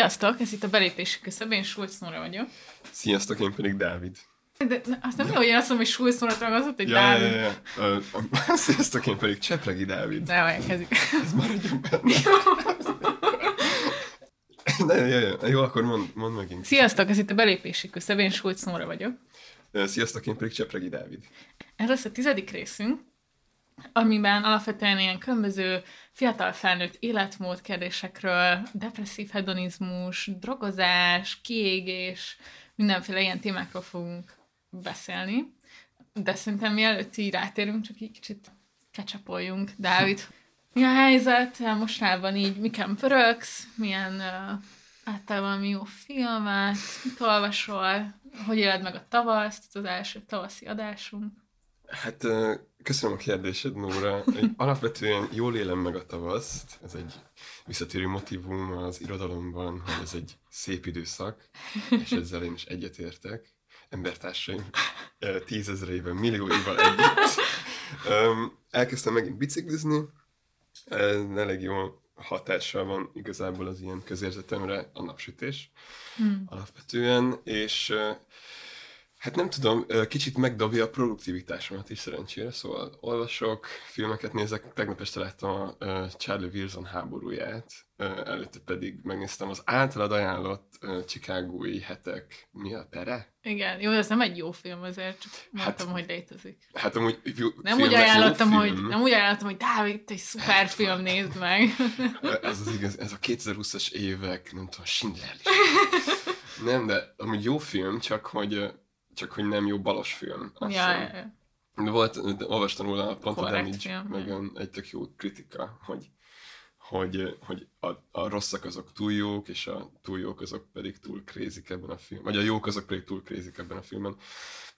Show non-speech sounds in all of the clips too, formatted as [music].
Sziasztok, ez itt a belépési küszöb, én Schulz Nóra vagyok. Sziasztok, én pedig Dávid. De azt nem jó, hogy én azt mondom, hogy Schulz Nóra tagazott, hogy Ja, Dávid. ja, ja. Ö, [laughs] Sziasztok, én pedig Csepregi Dávid. De elkezdik. Ez maradjon benne. Ne, ja, ja. Jó, akkor mondd mond megint. Sziasztok, ez itt a belépési küszöb, én Schulz Nóra vagyok. Sziasztok, én pedig Csepregi Dávid. Ez lesz a tizedik részünk, amiben alapvetően ilyen különböző fiatal felnőtt életmód kérdésekről, depresszív hedonizmus, drogozás, kiégés, mindenféle ilyen témákról fogunk beszélni. De szerintem mielőtt így rátérünk, csak így kicsit kecsapoljunk. Dávid, mi a helyzet? Mostában így miken pöröksz? Milyen uh, láttál valami jó filmet? Mit olvasol? Hogy éled meg a tavaszt? Ez az első tavaszi adásunk. Hát köszönöm a kérdésed, Nóra. Alapvetően jól élem meg a tavaszt. Ez egy visszatérő motivum az irodalomban, hogy ez egy szép időszak, és ezzel én is egyetértek. Embertársaim tízezreiben, millióival együtt. Elkezdtem megint biciklizni, Ez elég jó hatással van igazából az ilyen közérzetemre a napsütés Hmm. alapvetően, és hát nem tudom, kicsit megdobja a produktivitásomat is szerencsére, szóval olvasok, filmeket nézek, tegnap este láttam a Charlie Wilson háborúját, előtte pedig megnéztem az általad ajánlott ö, Chicagói hetek, mi a pere? Igen, jó, ez nem egy jó film azért, csak mondtam, Hát- hogy létezik. Hát amúgy jó, Nem úgy ajánlottam, hogy, film. nem úgy ajánlottam, hogy Dávid, egy szuper film, nézd meg. [laughs] Ez az igaz, ez a 2020-as évek, nem tudom, Schindler is. [laughs] Nem, de amúgy jó film, csak hogy, csak hogy nem jó balos film. azt ja, ja, ja. De volt, de olvastam róla a Korrekt Damage, meg ja. egy tök jó kritika, hogy, hogy, hogy a, a rosszak azok túl jók, és a túl jók azok pedig túl krézik ebben a filmben. Vagy a jók azok pedig túl krézik ebben a filmben.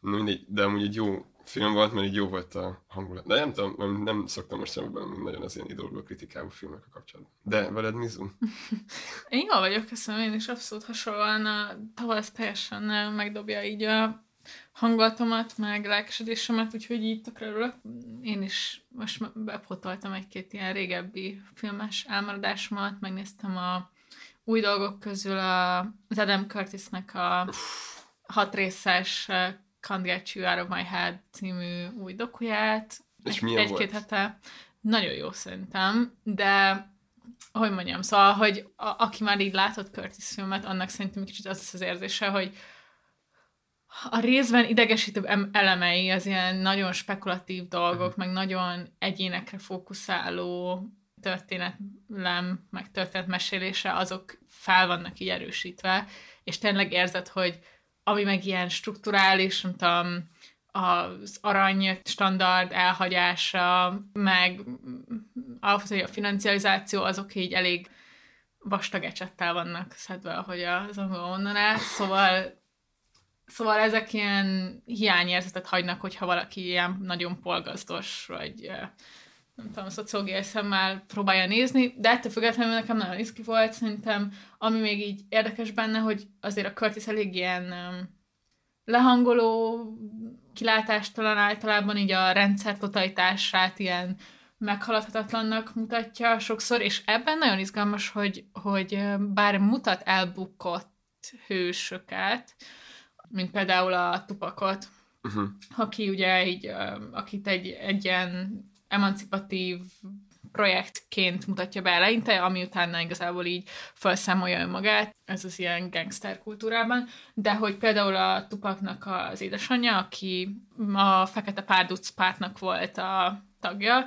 Mindegy, de amúgy egy jó film volt, mert így jó volt a hangulat. De nem tudom, nem, nem szoktam most sem bele nagyon az ilyen idolgó kritikávú filmek a kapcsolatban. De veled Mizu? [laughs] Én jól vagyok, köszönöm, én is abszolút hasonlóan a tavasz teljesen megdobja így a hangulatomat, meg lelkesedésemet, úgyhogy így tökre örülök. Én is most bepotoltam egy-két ilyen régebbi filmes elmaradásomat, megnéztem a új dolgok közül a, az Adam Curtisnek a hat részes eh, Can't Get You Out of My Head című új dokuját. És Egy- milyen Egy-két hete. Nagyon jó szerintem, de hogy mondjam, szóval, hogy a, aki már így látott Curtis filmet, annak szerintem kicsit az az érzése, hogy a részben idegesítőbb em- elemei, az ilyen nagyon spekulatív dolgok, meg nagyon egyénekre fókuszáló történetlem, meg történetmesélése, azok fel vannak így erősítve, és tényleg érzed, hogy ami meg ilyen strukturális, nem tudom, az arany standard elhagyása, meg alapvetően a financializáció, azok így elég vastag ecsettel vannak szedve, ahogy az angol mondaná. Szóval, szóval ezek ilyen hiányérzetet hagynak, hogyha valaki ilyen nagyon polgazdos, vagy nem tudom, szociológiai szemmel próbálja nézni, de ettől függetlenül nekem nagyon izgi volt, szerintem, ami még így érdekes benne, hogy azért a Curtis elég ilyen lehangoló, kilátástalan általában így a rendszer totalitását ilyen meghaladhatatlannak mutatja sokszor, és ebben nagyon izgalmas, hogy, hogy bár mutat elbukott hősöket, mint például a tupakot, Uh-huh. aki ugye így, akit egy, egy ilyen emancipatív projektként mutatja be eleinte, ami utána igazából így felszámolja önmagát, ez az ilyen gangster kultúrában, de hogy például a Tupaknak az édesanyja, aki a Fekete Párduc pártnak volt a tagja,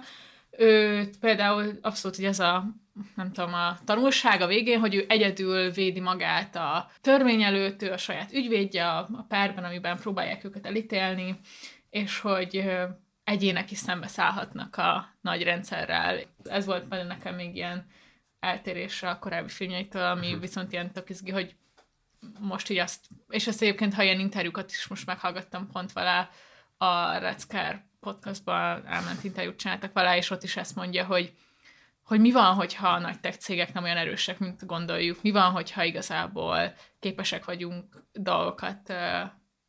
őt például abszolút hogy ez a nem tudom, a tanulság a végén, hogy ő egyedül védi magát a törvény előtt, ő a saját ügyvédje a, párban, amiben próbálják őket elítélni, és hogy egyének is szembeszállhatnak a nagy rendszerrel. Ez volt például nekem még ilyen eltérésre a korábbi filmjeitől, ami Mhm. viszont ilyen tök izgi, hogy most így azt, és ezt egyébként, ha ilyen interjúkat is most meghallgattam pont vele, a Reckár podcastban elment interjút csináltak vele, és ott is ezt mondja, hogy hogy mi van, hogyha a nagy tech cégek nem olyan erősek, mint gondoljuk, mi van, hogyha igazából képesek vagyunk dolgokat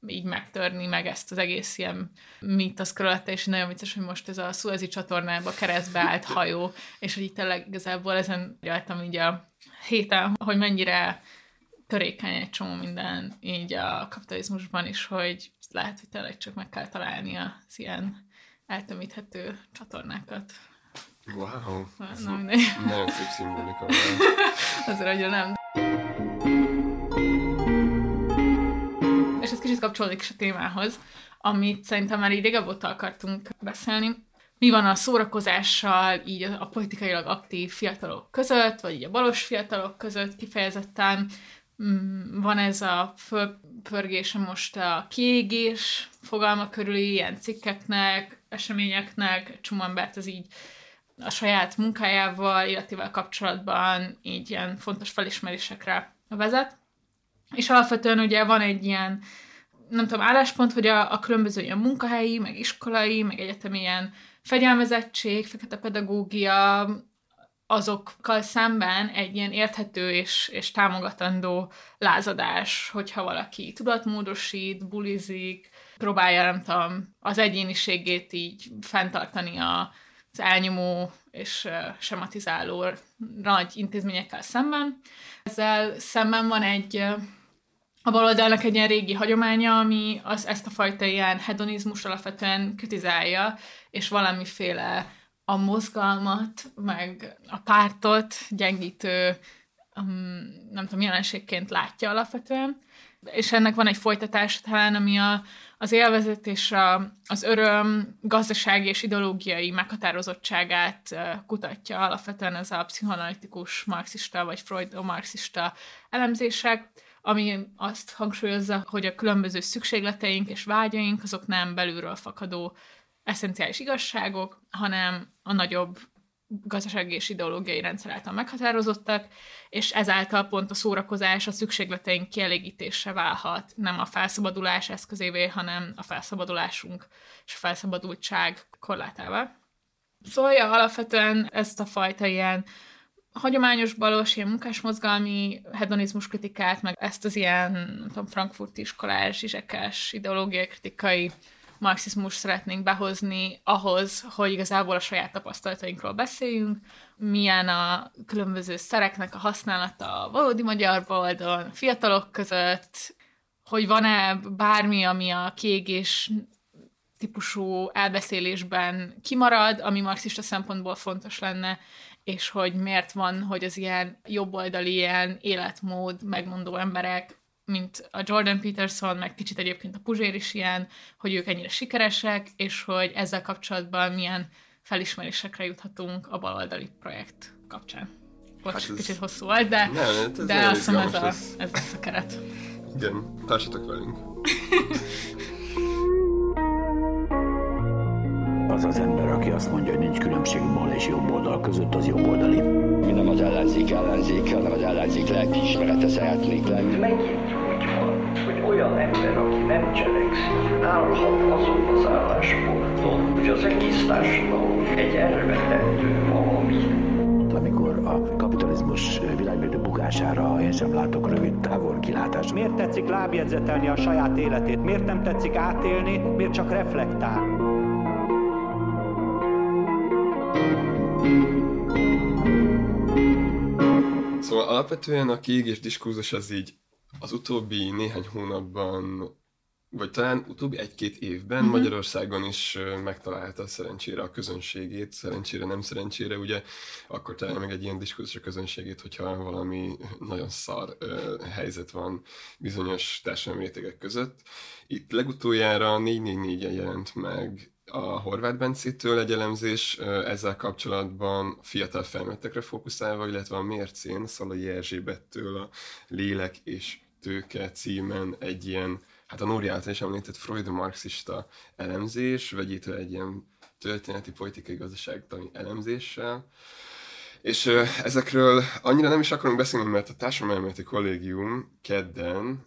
így megtörni, meg ezt az egész ilyen mítosz körülötte, és nagyon vicces, hogy most ez a Suezi csatornába keresztbe állt hajó, és hogy itt tényleg igazából ezen jöttem így a héten, hogy mennyire törékeny egy csomó minden így a kapitalizmusban is, hogy lehet, hogy tényleg csak meg kell találni az ilyen eltömíthető csatornákat. Wow. Na, mindegy. Nagyon szép szimbolika. [laughs] Azért annyira nem. És ez kicsit kapcsolódik is a témához, amit szerintem már így régebb óta akartunk beszélni. Mi van a szórakozással, így a, politikailag aktív fiatalok között, vagy így a balos fiatalok között kifejezetten, Mm, van ez a fölpörgése most a kiégés fogalma körüli ilyen cikkeknek, eseményeknek, csomó embert az így a saját munkájával, életével kapcsolatban így ilyen fontos felismerésekre vezet. És alapvetően ugye van egy ilyen, nem tudom, álláspont, hogy a, a különböző ilyen munkahelyi, meg iskolai, meg egyetemi ilyen fegyelmezettség, fekete pedagógia, azokkal szemben egy ilyen érthető és, és támogatandó lázadás, hogyha valaki tudatmódosít, bulizik, próbálja, nem tudom, az egyéniségét így fenntartani a, az elnyomó és sematizáló nagy intézményekkel szemben. Ezzel szemben van egy a baloldalnak egy ilyen régi hagyománya, ami az, ezt a fajta ilyen hedonizmus alapvetően kritizálja, és valamiféle a mozgalmat, meg a pártot gyengítő, um, nem tudom, jelenségként látja alapvetően. És ennek van egy folytatás talán, ami a, az élvezet és a, az öröm gazdasági és ideológiai meghatározottságát kutatja alapvetően ez a pszichoanalitikus marxista vagy freud-marxista elemzések, ami azt hangsúlyozza, hogy a különböző szükségleteink és vágyaink azok nem belülről fakadó eszenciális igazságok, hanem a nagyobb gazdasági és ideológiai rendszer által meghatározottak, és ezáltal pont a szórakozás a szükségleteink kielégítése válhat, nem a felszabadulás eszközévé, hanem a felszabadulásunk és a felszabadultság korlátával. Szóval ja, alapvetően ezt a fajta ilyen hagyományos balos, ilyen munkásmozgalmi hedonizmus kritikát, meg ezt az ilyen, nem tudom, frankfurti iskolás, zsizsekes ideológiai kritikai marxizmus szeretnénk behozni ahhoz, hogy igazából a saját tapasztalatainkról beszéljünk, milyen a különböző szereknek a használata a valódi magyar boldon, fiatalok között, hogy van-e bármi, ami a kiégés típusú elbeszélésben kimarad, ami marxista szempontból fontos lenne, és hogy miért van, hogy az ilyen jobboldali ilyen életmód megmondó emberek mint a Jordan Peterson, meg kicsit egyébként a Puzsér is ilyen, hogy ők ennyire sikeresek, és hogy ezzel kapcsolatban milyen felismerésekre juthatunk a baloldali projekt kapcsán. Bocs, hát ez... kicsit hosszú volt, de, nem, ez de azt hiszem ez, a, ez lesz a keret. Igen, társatok velünk. [laughs] az az ember, aki azt mondja, hogy nincs különbség bal és jobb oldal között, az jobb oldali. Mi nem az ellenzék ellenzék, hanem az ellenzék lelkiismerete szeretnék lenni. Megint van, hogy olyan ember, aki nem cselekszik, állhat azon az állásponton, hogy az egész társadalom egy elvetendő valami amikor a kapitalizmus világmérdő bukására én sem látok rövid távol kilátást. Miért tetszik lábjegyzetelni a saját életét? Miért nem tetszik átélni? Miért csak reflektál? Szóval alapvetően a kiégés diskurzus az így az utóbbi néhány hónapban, vagy talán utóbbi egy-két évben uh-huh. Magyarországon is megtalálta szerencsére a közönségét, szerencsére nem szerencsére, ugye akkor talán meg egy ilyen diskurzus a közönségét, hogyha valami nagyon szar uh, helyzet van bizonyos társadalmi rétegek között. Itt legutoljára 444-en jelent meg a Horváth Bencétől egy elemzés ezzel kapcsolatban fiatal felnőttekre fókuszálva, illetve a Mércén Szalai Erzsébettől a Lélek és Tőke címen egy ilyen, hát a Nóri által is említett Freud marxista elemzés, vegyítve egy ilyen történeti, politikai, gazdaságtani elemzéssel. És ezekről annyira nem is akarunk beszélni, mert a társadalmi kollégium kedden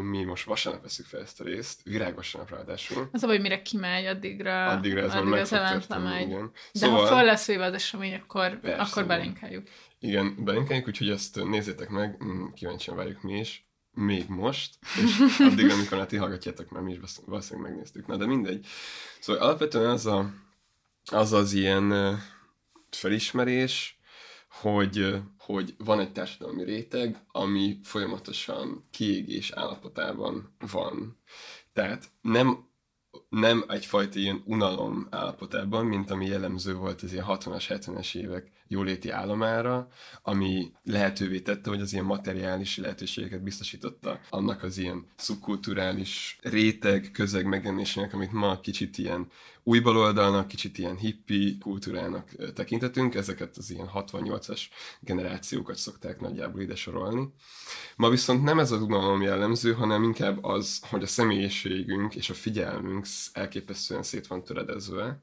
mi most vasárnap veszük fel ezt a részt, virágvasárnap ráadásul. Az a hogy mire kimegy, addigra, addigra ez addigra az event lemegy. Igen. De szóval, ha föl lesz véve az esemény, akkor, persze, akkor belinkeljük. Igen, belinkeljük, úgyhogy ezt nézzétek meg, mm, kíváncsian várjuk mi is, még most, és [laughs] addig, amikor hát ti hallgatjátok, mert mi is valószínűleg megnéztük. Na, de mindegy. Szóval alapvetően az a, az, az ilyen felismerés, hogy, hogy van egy társadalmi réteg, ami folyamatosan kiégés állapotában van. Tehát nem nem egyfajta ilyen unalom állapotában, mint ami jellemző volt az ilyen 60-as, 70-es évek jóléti államára, ami lehetővé tette, hogy az ilyen materiális lehetőségeket biztosította annak az ilyen szubkulturális réteg, közeg megjelenésének, amit ma kicsit ilyen új baloldalnak, kicsit ilyen hippi kultúrának tekintetünk, ezeket az ilyen 68-as generációkat szokták nagyjából ide sorolni. Ma viszont nem ez az unalom jellemző, hanem inkább az, hogy a személyiségünk és a figyelmünk elképesztően szét van töredezve,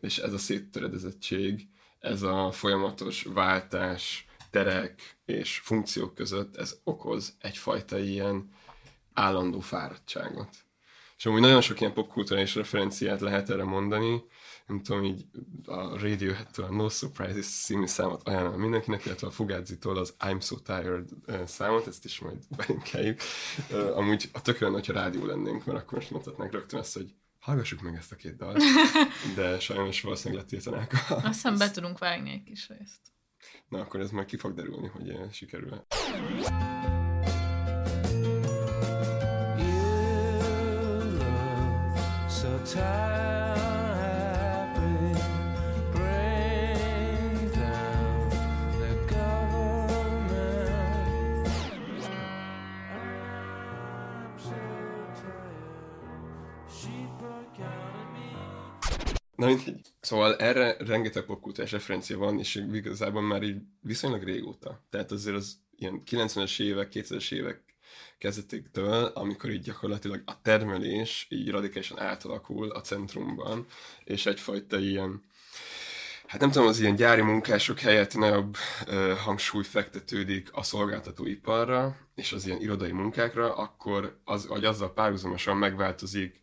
és ez a széttöredezettség, ez a folyamatos váltás, terek és funkciók között, ez okoz egyfajta ilyen állandó fáradtságot. És amúgy nagyon sok ilyen popkulturális referenciát lehet erre mondani, nem tudom, így a Radiohead-től a No Surprises című számot ajánlom mindenkinek, illetve a Fugazi-tól az I'm So Tired számot, ezt is majd belinkeljük. Amúgy a tökön, hogyha rádió lennénk, mert akkor most mondhatnánk rögtön ezt, hogy hallgassuk meg ezt a két dalt, [laughs] de sajnos valószínűleg letiltanák a... Azt hiszem be tudunk vágni egy kis részt. Na, akkor ez majd ki fog derülni, hogy sikerül-e. So Na mindegy. Szóval erre rengeteg popkultúrás referencia van, és igazából már így viszonylag régóta. Tehát azért az ilyen 90-es évek, 2000-es évek kezdetéktől, amikor így gyakorlatilag a termelés így radikálisan átalakul a centrumban, és egyfajta ilyen hát nem tudom, az ilyen gyári munkások helyett nagyobb ö, hangsúly fektetődik a szolgáltatóiparra, és az ilyen irodai munkákra, akkor az, hogy azzal párhuzamosan megváltozik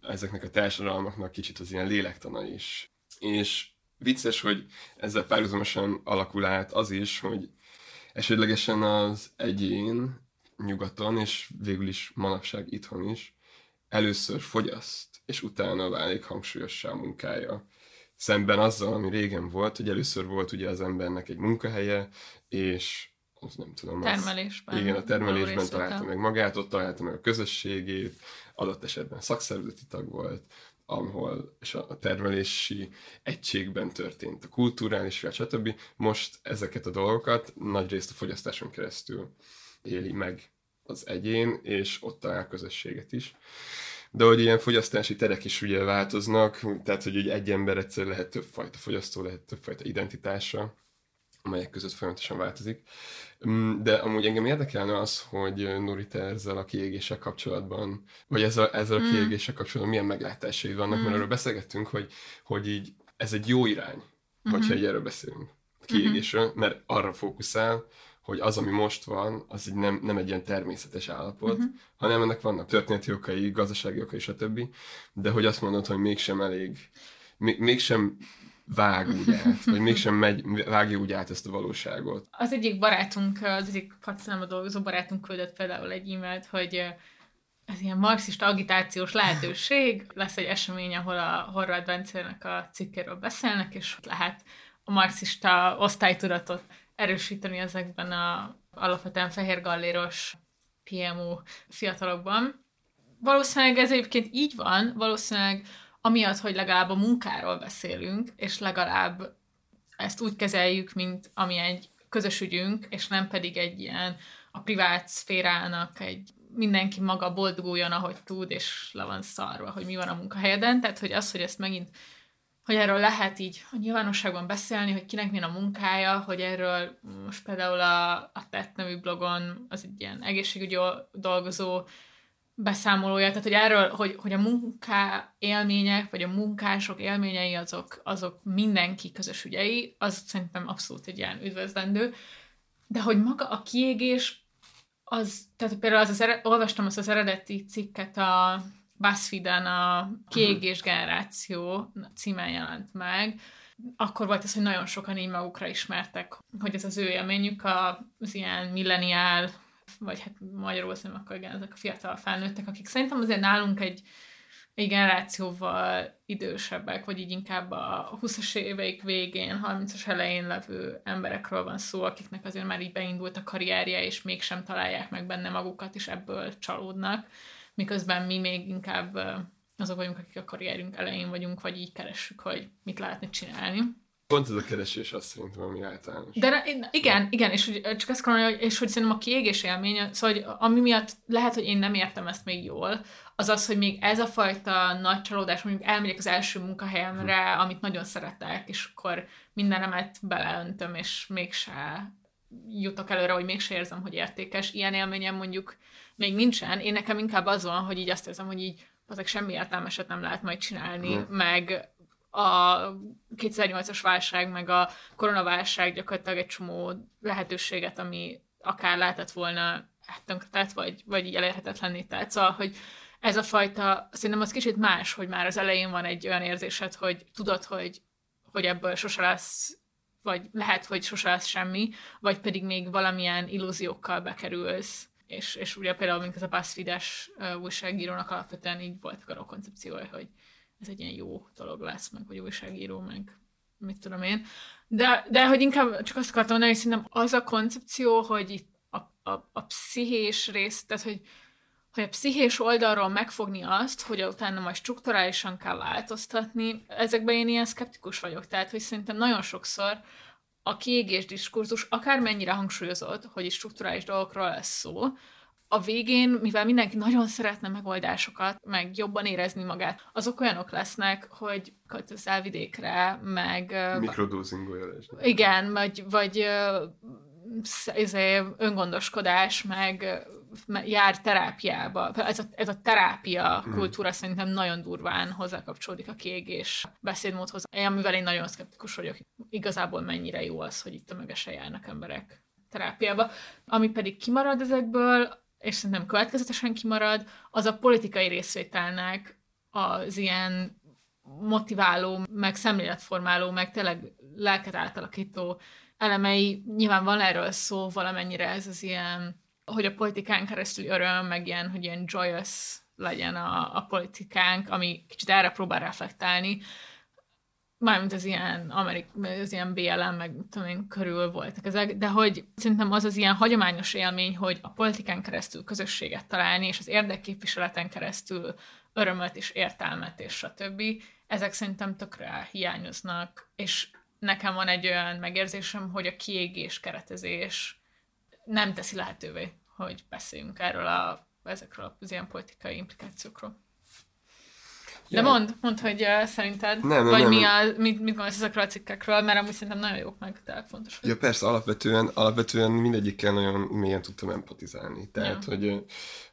ezeknek a társadalmaknak kicsit az ilyen lélektana is. És vicces, hogy ezzel párhuzamosan alakul át az is, hogy esetlegesen az egyén nyugaton, és végül is manapság itthon is, először fogyaszt, és utána válik hangsúlyossá a munkája. Szemben azzal, ami régen volt, hogy először volt ugye az embernek egy munkahelye, és az nem tudom. Termelésben. Az, igen, a termelésben találta meg magát, ott találta meg a közösségét, adott esetben szakszervezeti tag volt, ahol és a termelési egységben történt a kulturális, stb. Most ezeket a dolgokat nagy részt a fogyasztáson keresztül éli meg az egyén, és ott talál közösséget is. De hogy ilyen fogyasztási terek is ugye változnak, tehát hogy egy ember egyszer lehet többfajta fogyasztó, lehet többfajta identitása, amelyek között folyamatosan változik. Mm, de amúgy engem érdekelne az, hogy Nuri, te ezzel a kiégéssel kapcsolatban, vagy ezzel, ezzel a mm. kiégéssel kapcsolatban milyen meglátásaid vannak, mm. mert arról beszélgettünk, hogy, hogy így ez egy jó irány, mm-hmm. hogyha egy erről beszélünk, kiégésről, mm-hmm. mert arra fókuszál, hogy az, ami most van, az így nem, nem egy ilyen természetes állapot, uh-huh. hanem ennek vannak történeti okai, gazdasági okai, stb. De hogy azt mondod, hogy mégsem elég, még, mégsem vág úgy át, vagy mégsem megy, vágja úgy át ezt a valóságot. Az egyik barátunk, az egyik kacszámba dolgozó barátunk küldött például egy e-mailt, hogy ez ilyen marxista agitációs lehetőség, lesz egy esemény, ahol a Horváth Bencének a cikkéről beszélnek, és lehet a marxista osztálytudatot erősíteni ezekben a alapvetően fehér galléros PMU fiatalokban. Valószínűleg ez egyébként így van, valószínűleg amiatt, hogy legalább a munkáról beszélünk, és legalább ezt úgy kezeljük, mint ami egy közös ügyünk, és nem pedig egy ilyen a privát szférának egy mindenki maga boldoguljon, ahogy tud, és le van szarva, hogy mi van a munkahelyeden. Tehát, hogy az, hogy ezt megint, hogy erről lehet így a nyilvánosságban beszélni, hogy kinek milyen a munkája, hogy erről most például a, a TET nevű blogon az egy ilyen egészségügyi dolgozó beszámolója, tehát hogy erről, hogy, hogy a munká élmények, vagy a munkások élményei azok, azok mindenki közös ügyei, az szerintem abszolút egy ilyen üdvözlendő, de hogy maga a kiégés, az, tehát például az, az ered, olvastam azt az eredeti cikket a BuzzFeed-en a kiégés generáció címen jelent meg, akkor volt ez, hogy nagyon sokan így magukra ismertek, hogy ez az ő élményük, az ilyen milleniál vagy hát magyarul szerintem akkor igen, ezek a fiatal felnőttek, akik szerintem azért nálunk egy, egy generációval idősebbek, vagy így inkább a 20-as éveik végén, 30-as elején levő emberekről van szó, akiknek azért már így beindult a karrierje, és mégsem találják meg benne magukat, és ebből csalódnak, miközben mi még inkább azok vagyunk, akik a karrierünk elején vagyunk, vagy így keressük, hogy mit lehetne csinálni. Pont ez a keresés azt szerintem, ami általános. De igen, igen, és hogy, csak azt akarom, és hogy szerintem a kiégés élmény, szóval hogy ami miatt lehet, hogy én nem értem ezt még jól, az az, hogy még ez a fajta nagy csalódás, mondjuk elmegyek az első munkahelyemre, hm. amit nagyon szeretek, és akkor mindenemet beleöntöm, és mégse jutok előre, hogy mégse érzem, hogy értékes. Ilyen élményem mondjuk még nincsen. Én nekem inkább az van, hogy így azt érzem, hogy így azok semmi értelmeset nem lehet majd csinálni, mm. meg a 2008-as válság, meg a koronaválság gyakorlatilag egy csomó lehetőséget, ami akár lehetett volna hát tönkretett, vagy, vagy így elérhetetlenné tett. Szóval, hogy ez a fajta, szerintem az kicsit más, hogy már az elején van egy olyan érzésed, hogy tudod, hogy, hogy ebből sose lesz, vagy lehet, hogy sose lesz semmi, vagy pedig még valamilyen illúziókkal bekerülsz. És, és ugye például, mint ez a BuzzFeed-es uh, újságírónak alapvetően így volt a koncepciója, hogy ez egy ilyen jó dolog lesz, meg hogy újságíró, meg mit tudom én. De, de hogy inkább csak azt akartam mondani, hogy szerintem az a koncepció, hogy itt a, a, a pszichés rész, tehát hogy, hogy a pszichés oldalról megfogni azt, hogy utána majd strukturálisan kell változtatni, ezekben én ilyen szkeptikus vagyok. Tehát, hogy szerintem nagyon sokszor a kiégés diskurzus akármennyire hangsúlyozott, hogy is strukturális dolgokról lesz szó, a végén, mivel mindenki nagyon szeretne megoldásokat, meg jobban érezni magát, azok olyanok lesznek, hogy költözzel vidékre, meg... Mikrodózingolja Igen, vagy, vagy izé, öngondoskodás, meg jár terápiába. Ez a, ez a terápia mhm. kultúra mm. szerintem nagyon durván hozzákapcsolódik a kiégés beszédmódhoz, amivel én nagyon szkeptikus vagyok. Igazából mennyire jó az, hogy itt tömegesen járnak emberek terápiába. Ami pedig kimarad ezekből, és szerintem következetesen kimarad, az a politikai részvételnek az ilyen motiváló, meg szemléletformáló, meg tényleg lelket átalakító elemei. Nyilván van erről szó valamennyire ez az ilyen, hogy a politikán keresztül öröm, meg ilyen, hogy ilyen joyous legyen a, a politikánk, ami kicsit erre próbál reflektálni, mármint az ilyen, Amerik, az ilyen BLM, meg tudom én, körül voltak ezek, de hogy szerintem az az ilyen hagyományos élmény, hogy a politikán keresztül közösséget találni, és az érdekképviseleten keresztül örömöt és értelmet, és stb. Ezek szerintem tökre hiányoznak, és nekem van egy olyan megérzésem, hogy a kiégés, keretezés nem teszi lehetővé, hogy beszéljünk erről a, ezekről az ilyen politikai implikációkról. De mond, mondd, hogy uh, szerinted, nem, nem, vagy nem, mi a, mit, mit gondolsz ezekről a cikkekről, mert amúgy szerintem nagyon jók meg, tehát fontos. Ja, persze, alapvetően, alapvetően mindegyikkel nagyon mélyen tudtam empatizálni. Tehát, ja. hogy,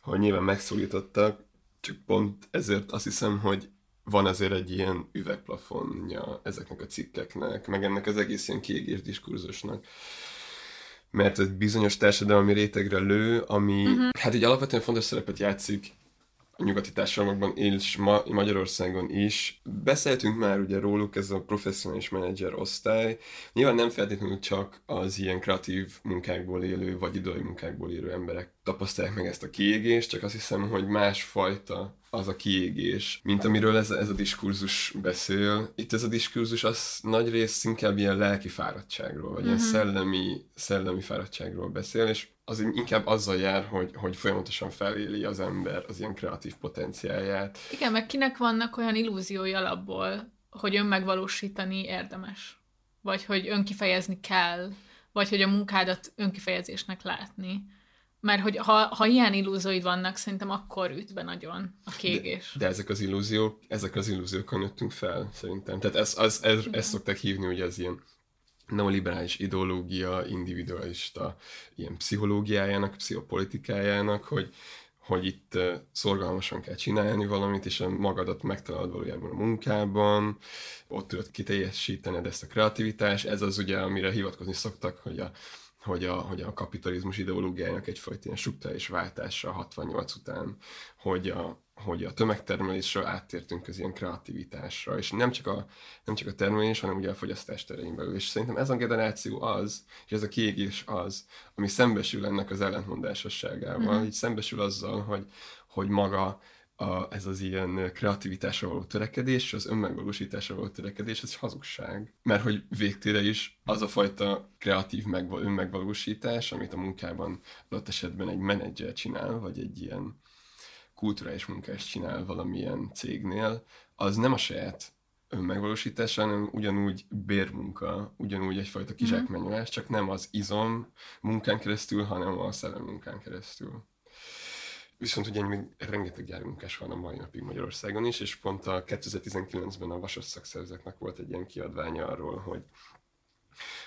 hogy nyilván megszólítottak, csak pont ezért azt hiszem, hogy van azért egy ilyen üvegplafonja ezeknek a cikkeknek, meg ennek az egész ilyen kiégés diskurzusnak mert egy bizonyos társadalmi rétegre lő, ami uh-huh. hát egy alapvetően fontos szerepet játszik a nyugati társadalmakban és ma, Magyarországon is. Beszéltünk már ugye róluk, ez a professzionális menedzser osztály. Nyilván nem feltétlenül csak az ilyen kreatív munkákból élő, vagy idei munkákból élő emberek tapasztalják meg ezt a kiégést, csak azt hiszem, hogy másfajta az a kiégés, mint amiről ez, ez a diskurzus beszél. Itt ez a diskurzus az nagy rész inkább ilyen lelki fáradtságról, vagy uh-huh. ilyen mhm. szellemi, szellemi fáradtságról beszél, és az inkább azzal jár, hogy, hogy folyamatosan feléli az ember az ilyen kreatív potenciáját. Igen, meg kinek vannak olyan illúziói alapból, hogy önmegvalósítani érdemes? Vagy hogy önkifejezni kell? Vagy hogy a munkádat önkifejezésnek látni? Mert hogy ha, ha ilyen illúzióid vannak, szerintem akkor üt be nagyon a kégés. De, de ezek az illúziók, ezek az illúziókkal nőttünk fel, szerintem. Tehát ez, az, ez, ezt szokták hívni ugye az ilyen neoliberális ideológia, individualista ilyen pszichológiájának, pszichopolitikájának, hogy, hogy itt szorgalmasan kell csinálni valamit, és a magadat megtalálod valójában a munkában, ott tudod kiteljesítened ezt a kreativitást, ez az ugye, amire hivatkozni szoktak, hogy a hogy a, hogy a kapitalizmus ideológiájának egyfajta ilyen struktúrális váltása 68 után, hogy a, hogy a tömegtermelésről áttértünk az ilyen kreativitásra, és nem csak a, nem csak a termelés, hanem ugye a fogyasztás terén belül. És szerintem ez a generáció az, és ez a kiégés az, ami szembesül ennek az ellentmondásosságával, mm-hmm. így szembesül azzal, hogy, hogy maga a, ez az ilyen kreativitásra való törekedés, és az önmegvalósításra való törekedés, ez hazugság. Mert hogy végtére is az a fajta kreatív megval- önmegvalósítás, amit a munkában adott esetben egy menedzser csinál, vagy egy ilyen kulturális munkás csinál valamilyen cégnél, az nem a saját önmegvalósítása, hanem ugyanúgy bérmunka, ugyanúgy egyfajta kizsákmányolás, csak nem az izom munkán keresztül, hanem a szellem munkán keresztül. Viszont ugye még rengeteg gyármunkás van a mai napig Magyarországon is, és pont a 2019-ben a Vasas szakszervezetnek volt egy ilyen kiadványa arról, hogy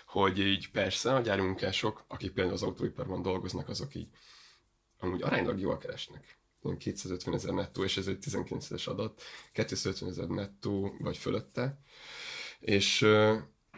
hogy így persze a gyármunkások, akik például az autóiparban dolgoznak, azok így amúgy aránylag jól keresnek. Ilyen 250 ezer nettó, és ez egy 19-es adat, 250 ezer nettó vagy fölötte, és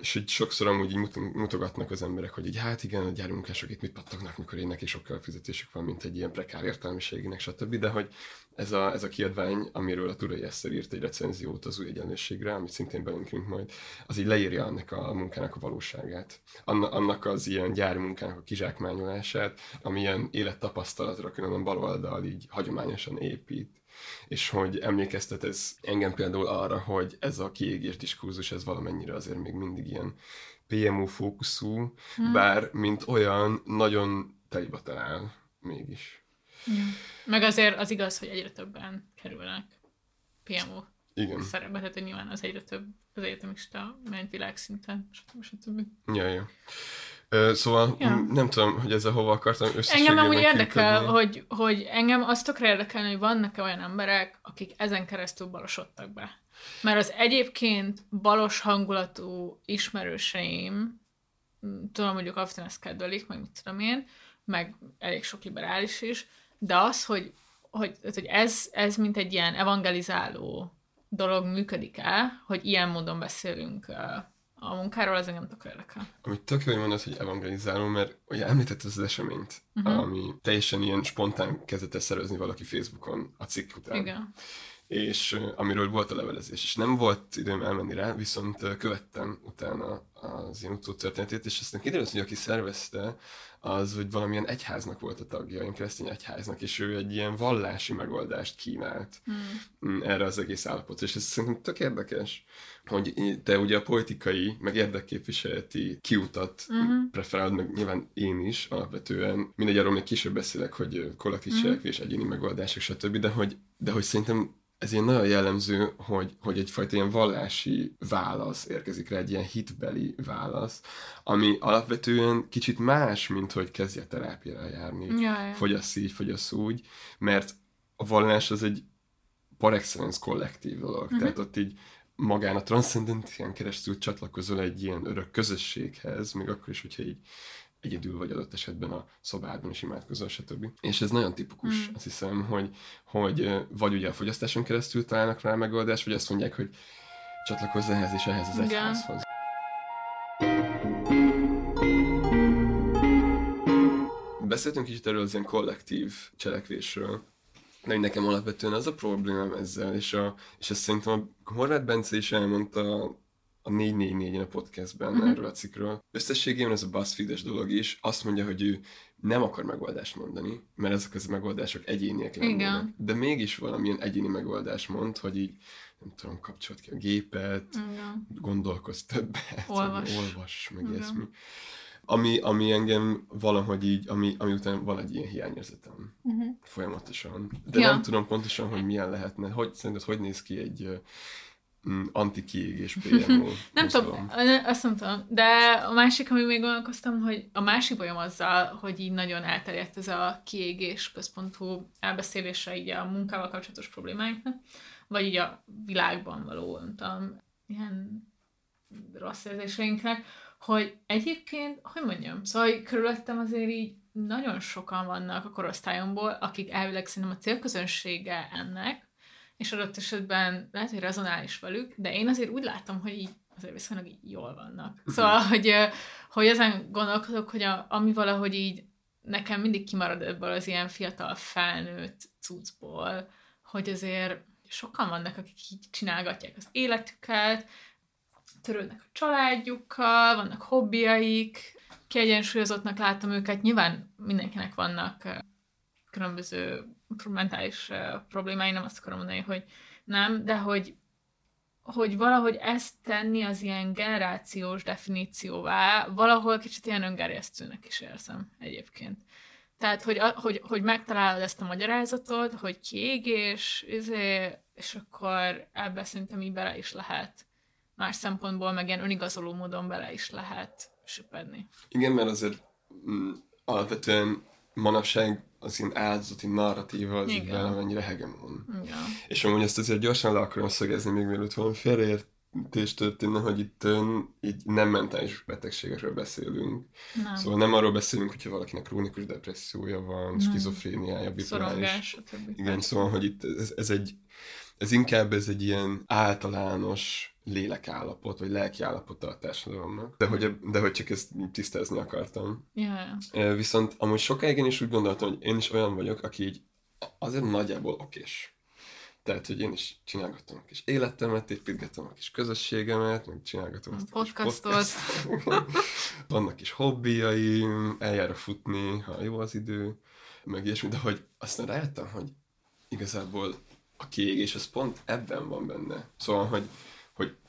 és hogy sokszor amúgy így mutogatnak az emberek, hogy így hát igen, a gyármunkások itt mit pattognak, mikor én neki sokkal fizetésük van, mint egy ilyen prekár értelmiségének, stb. De hogy ez a, ez a kiadvány, amiről a Turai Eszter írt egy recenziót az új egyenlőségre, amit szintén belinkünk majd, az így leírja annak a munkának a valóságát. Anna, annak az ilyen gyári munkának a kizsákmányolását, ami ilyen élettapasztalatra különben baloldal így hagyományosan épít és hogy emlékeztet ez engem például arra, hogy ez a kiégért diskurzus, ez valamennyire azért még mindig ilyen PMO fókuszú, hmm. bár mint olyan nagyon teliba talál mégis. Ja. Meg azért az igaz, hogy egyre többen kerülnek PMO Igen. szerepbe, tehát hogy nyilván az egyre több az egyetemista ment világszinten, stb. stb. Ja, ja. Szóval ja. nem tudom, hogy ezzel hova akartam összességében Engem úgy érdekel, hogy, hogy engem azt tökre érdekelni, hogy vannak-e olyan emberek, akik ezen keresztül balosodtak be. Mert az egyébként balos hangulatú ismerőseim, tudom, alapvetően ezt kedvelik, meg mit tudom én, meg elég sok liberális is, de az, hogy, hogy, hogy ez, ez mint egy ilyen evangelizáló dolog működik el, hogy ilyen módon beszélünk a munkáról, az engem tök érdekel. Amit tök jó, hogy mondod, hogy evangelizáló, mert ugye említett az eseményt, uh-huh. ami teljesen ilyen spontán kezdett szervezni valaki Facebookon a cikk után. Igen. És amiről volt a levelezés, és nem volt időm elmenni rá, viszont követtem utána az ilyen utó történetét, és aztán kiderült, hogy aki szervezte, az, hogy valamilyen egyháznak volt a tagja, ilyen keresztény egyháznak, és ő egy ilyen vallási megoldást kínált hmm. erre az egész állapot. És ez szerintem tök érdekes, hogy te ugye a politikai, meg érdekképviseleti kiutat uh-huh. preferálod, meg nyilván én is alapvetően. Mindegy, arról még később beszélek, hogy kollektív uh-huh. cselekvés, egyéni megoldások, stb. De hogy, de hogy szerintem ez ilyen nagyon jellemző, hogy, hogy egyfajta ilyen vallási válasz érkezik rá, egy ilyen hitbeli válasz, ami alapvetően kicsit más, mint hogy kezdje terápiára járni, Jaj. fogyasz így, fogyasz úgy, mert a vallás az egy par excellence kollektív dolog, uh-huh. tehát ott így magán a transzendencián keresztül csatlakozol egy ilyen örök közösséghez, még akkor is, hogyha így egyedül vagy adott esetben a szobádban is imádkozol, stb. És ez nagyon tipikus, mm. azt hiszem, hogy, hogy vagy ugye a fogyasztáson keresztül találnak rá megoldást, vagy azt mondják, hogy csatlakozz ehhez és ehhez az egyházhoz. Beszéltünk kicsit erről az ilyen kollektív cselekvésről, de nekem alapvetően az a problémám ezzel, és, a, és ezt szerintem a Horváth Bence is elmondta a 444-en a podcastben uh-huh. erről a cikről. Összességében ez a BuzzFeed-es dolog is azt mondja, hogy ő nem akar megoldást mondani, mert ezek az megoldások egyéniek lennének. De mégis valamilyen egyéni megoldás mond, hogy így nem tudom, kapcsolt ki a gépet, Igen. gondolkozz többet, olvas, olvas meg Igen. ilyesmi. Ami, ami engem valahogy így, ami, ami után van egy ilyen hiányérzetem uh-huh. folyamatosan. De ja. nem tudom pontosan, hogy milyen lehetne. Hogy szerinted, hogy néz ki egy anti-kiégés PMO. [laughs] nem tudom, azt nem tudom. De a másik, ami még gondolkoztam, hogy a másik bajom azzal, hogy így nagyon elterjedt ez a kiégés központú elbeszélésre így a munkával kapcsolatos problémáinknak, vagy így a világban való, nem tudom, ilyen rossz érzéseinknek, hogy egyébként, hogy mondjam, szóval körülöttem azért így nagyon sokan vannak a korosztályomból, akik elvileg szerintem a célközönsége ennek, és adott esetben lehet, hogy rezonális velük, de én azért úgy látom, hogy így azért viszonylag így jól vannak. Uh-huh. Szóval, hogy, hogy ezen gondolkodok, hogy a, ami valahogy így nekem mindig kimarad ebből az ilyen fiatal felnőtt cuccból, hogy azért sokan vannak, akik így csinálgatják az életüket, törődnek a családjukkal, vannak hobbiaik, kiegyensúlyozottnak látom őket, nyilván mindenkinek vannak különböző mentális problémái, nem azt akarom mondani, hogy nem, de hogy hogy valahogy ezt tenni az ilyen generációs definícióvá, valahol kicsit ilyen öngerjesztőnek is érzem egyébként. Tehát, hogy, hogy, hogy megtalálod ezt a magyarázatot, hogy kiégés, izé, és akkor ebbe szerintem így bele is lehet. Más szempontból, meg ilyen önigazoló módon bele is lehet süpedni. Igen, mert azért mm, alapvetően manapság az ilyen áldozati narratíva az így Igen. valamennyire hegemon. Igen. És amúgy ezt azért gyorsan le akarom szögezni, még mielőtt valami félreértés történne, hogy itt így nem mentális betegségekről beszélünk. Nem. Szóval nem arról beszélünk, hogyha valakinek krónikus depressziója van, skizofréniája, bipoláris. Igen, szóval, hogy itt ez, ez egy, ez inkább ez egy ilyen általános lélekállapot, vagy lelkiállapota a társadalomnak. De hogy, de hogy csak ezt tisztázni akartam. Ö, Viszont amúgy sokáig én is úgy gondoltam, hogy én is olyan vagyok, aki így azért nagyjából okés. Tehát, hogy én is csinálgatom a kis életemet, építgetem a kis közösségemet, meg csinálgatom azt a kis Podcastot. podcastot. [laughs] Vannak kis hobbiaim, eljárok futni, ha jó az idő, meg ilyesmi, de hogy aztán rájöttem, hogy igazából a kiégés az pont ebben van benne. Szóval, hogy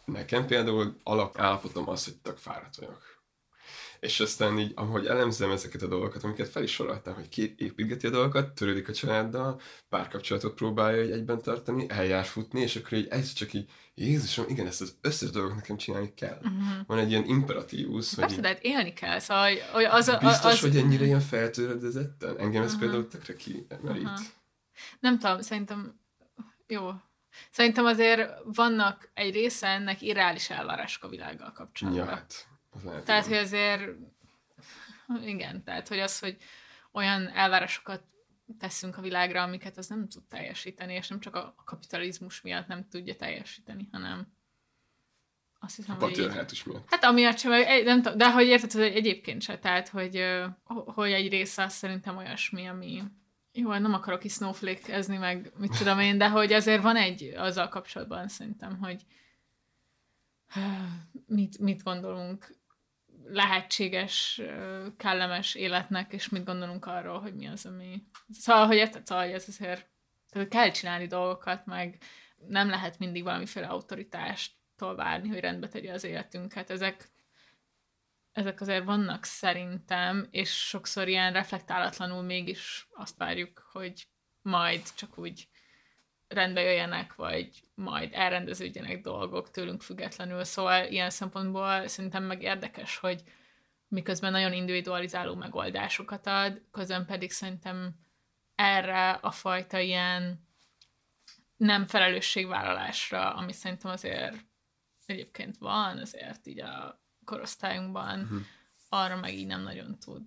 nekem például alapállapotom az, hogy tök fáradt vagyok. És aztán így, ahogy elemzem ezeket a dolgokat, amiket fel is soroltam, hogy ki építgeti a dolgokat, törődik a családdal, párkapcsolatot próbálja egy egyben tartani, eljár futni, és akkor így ez csak így, Jézusom, igen, ezt az összes dolgot nekem csinálni kell. Uh-huh. Van egy ilyen imperatívusz, hogy Persze, de hát élni kell, szóval hogy- hogy az, az, biztos, az, hogy ennyire ilyen feltöredezetten? Engem ez Aha. például tökre kimerít. Aha. Nem tudom, szerintem jó. Szerintem azért vannak egy része ennek irreális elvárások a világgal kapcsolatban. Ja, hát, az lehet, Tehát, hogy azért, igen, tehát, hogy az, hogy olyan elvárásokat teszünk a világra, amiket az nem tud teljesíteni, és nem csak a kapitalizmus miatt nem tudja teljesíteni, hanem azt hiszem, a patriarhátus miatt. Hát amiatt sem, nem tudom, de hogy érted, hogy egyébként se, tehát, hogy, hogy egy része az szerintem olyasmi, ami jó, nem akarok is snowflake-ezni, meg mit tudom én, de hogy azért van egy azzal kapcsolatban szerintem, hogy [sighs] mit, mit gondolunk lehetséges, kellemes életnek, és mit gondolunk arról, hogy mi az, ami... Szóval, hogy érted, szóval, hogy ez azért tehát kell csinálni dolgokat, meg nem lehet mindig valamiféle autoritástól várni, hogy rendbe tegye az életünket. Ezek, ezek azért vannak szerintem, és sokszor ilyen reflektálatlanul mégis azt várjuk, hogy majd csak úgy rendbe jöjjenek, vagy majd elrendeződjenek dolgok tőlünk függetlenül. Szóval ilyen szempontból szerintem meg érdekes, hogy miközben nagyon individualizáló megoldásokat ad, közben pedig szerintem erre a fajta ilyen nem felelősségvállalásra, ami szerintem azért egyébként van, azért így a korosztályunkban, uh-huh. arra meg így nem nagyon tud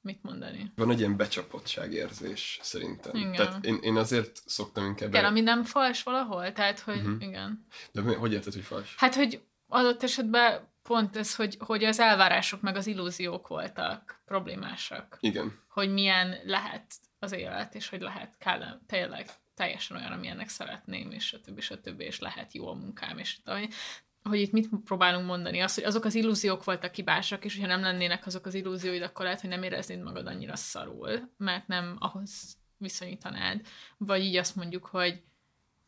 mit mondani. Van egy ilyen becsapottságérzés szerintem. Igen. Tehát én, én azért szoktam inkább... Igen, ami nem fals valahol, tehát, hogy uh-huh. igen. De mi- hogy érted, hogy fals? Hát, hogy adott esetben pont ez, hogy, hogy az elvárások meg az illúziók voltak problémásak. Igen. Hogy milyen lehet az élet, és hogy lehet kellem, tényleg teljesen olyan, amilyennek szeretném, és stb. stb. és lehet jó a munkám, és. Hogy itt mit próbálunk mondani? Az, hogy azok az illúziók voltak hibásak, és hogyha nem lennének azok az illúzióid, akkor lehet, hogy nem éreznéd magad annyira szarul, mert nem ahhoz viszonyítanád. Vagy így azt mondjuk, hogy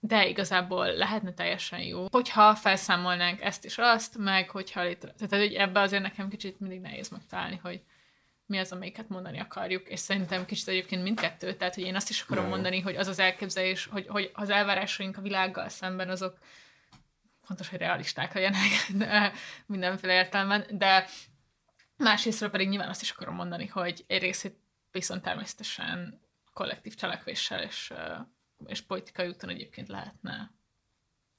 de igazából lehetne teljesen jó, hogyha felszámolnánk ezt és azt, meg hogyha létre... Tehát hogy ebbe azért nekem kicsit mindig nehéz megtalálni, hogy mi az, amelyiket mondani akarjuk, és szerintem kicsit egyébként mindkettő, tehát hogy én azt is akarom mondani, hogy az az elképzelés, hogy, hogy az elvárásaink a világgal szemben azok fontos, hogy realisták legyenek [laughs] de mindenféle értelemben, de másrésztről pedig nyilván azt is akarom mondani, hogy egy részét viszont természetesen kollektív cselekvéssel és, és politikai úton egyébként lehetne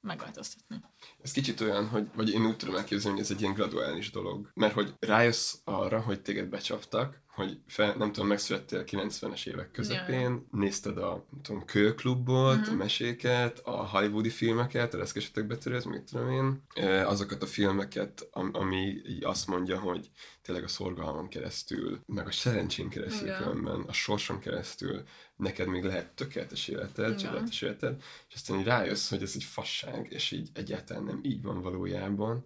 megváltoztatni. Ez kicsit olyan, hogy, vagy én úgy tudom elképzelni, hogy ez egy ilyen graduális dolog. Mert hogy rájössz arra, hogy téged becsaptak, hogy fel, nem tudom, megszülettél a 90-es évek közepén, Jaj. nézted a, nem tudom, kőklubot, Mhm. a meséket, a hollywoodi filmeket, a reszkesetek betörőt, mit tudom én, azokat a filmeket, am- ami így azt mondja, hogy tényleg a szorgalmon keresztül, meg a szerencsén keresztül Igen. különben, a sorson keresztül neked még lehet tökéletes életed, Igen. csodálatos életed, és aztán így rájössz, hogy ez egy fasság, és így egyáltalán nem így van valójában.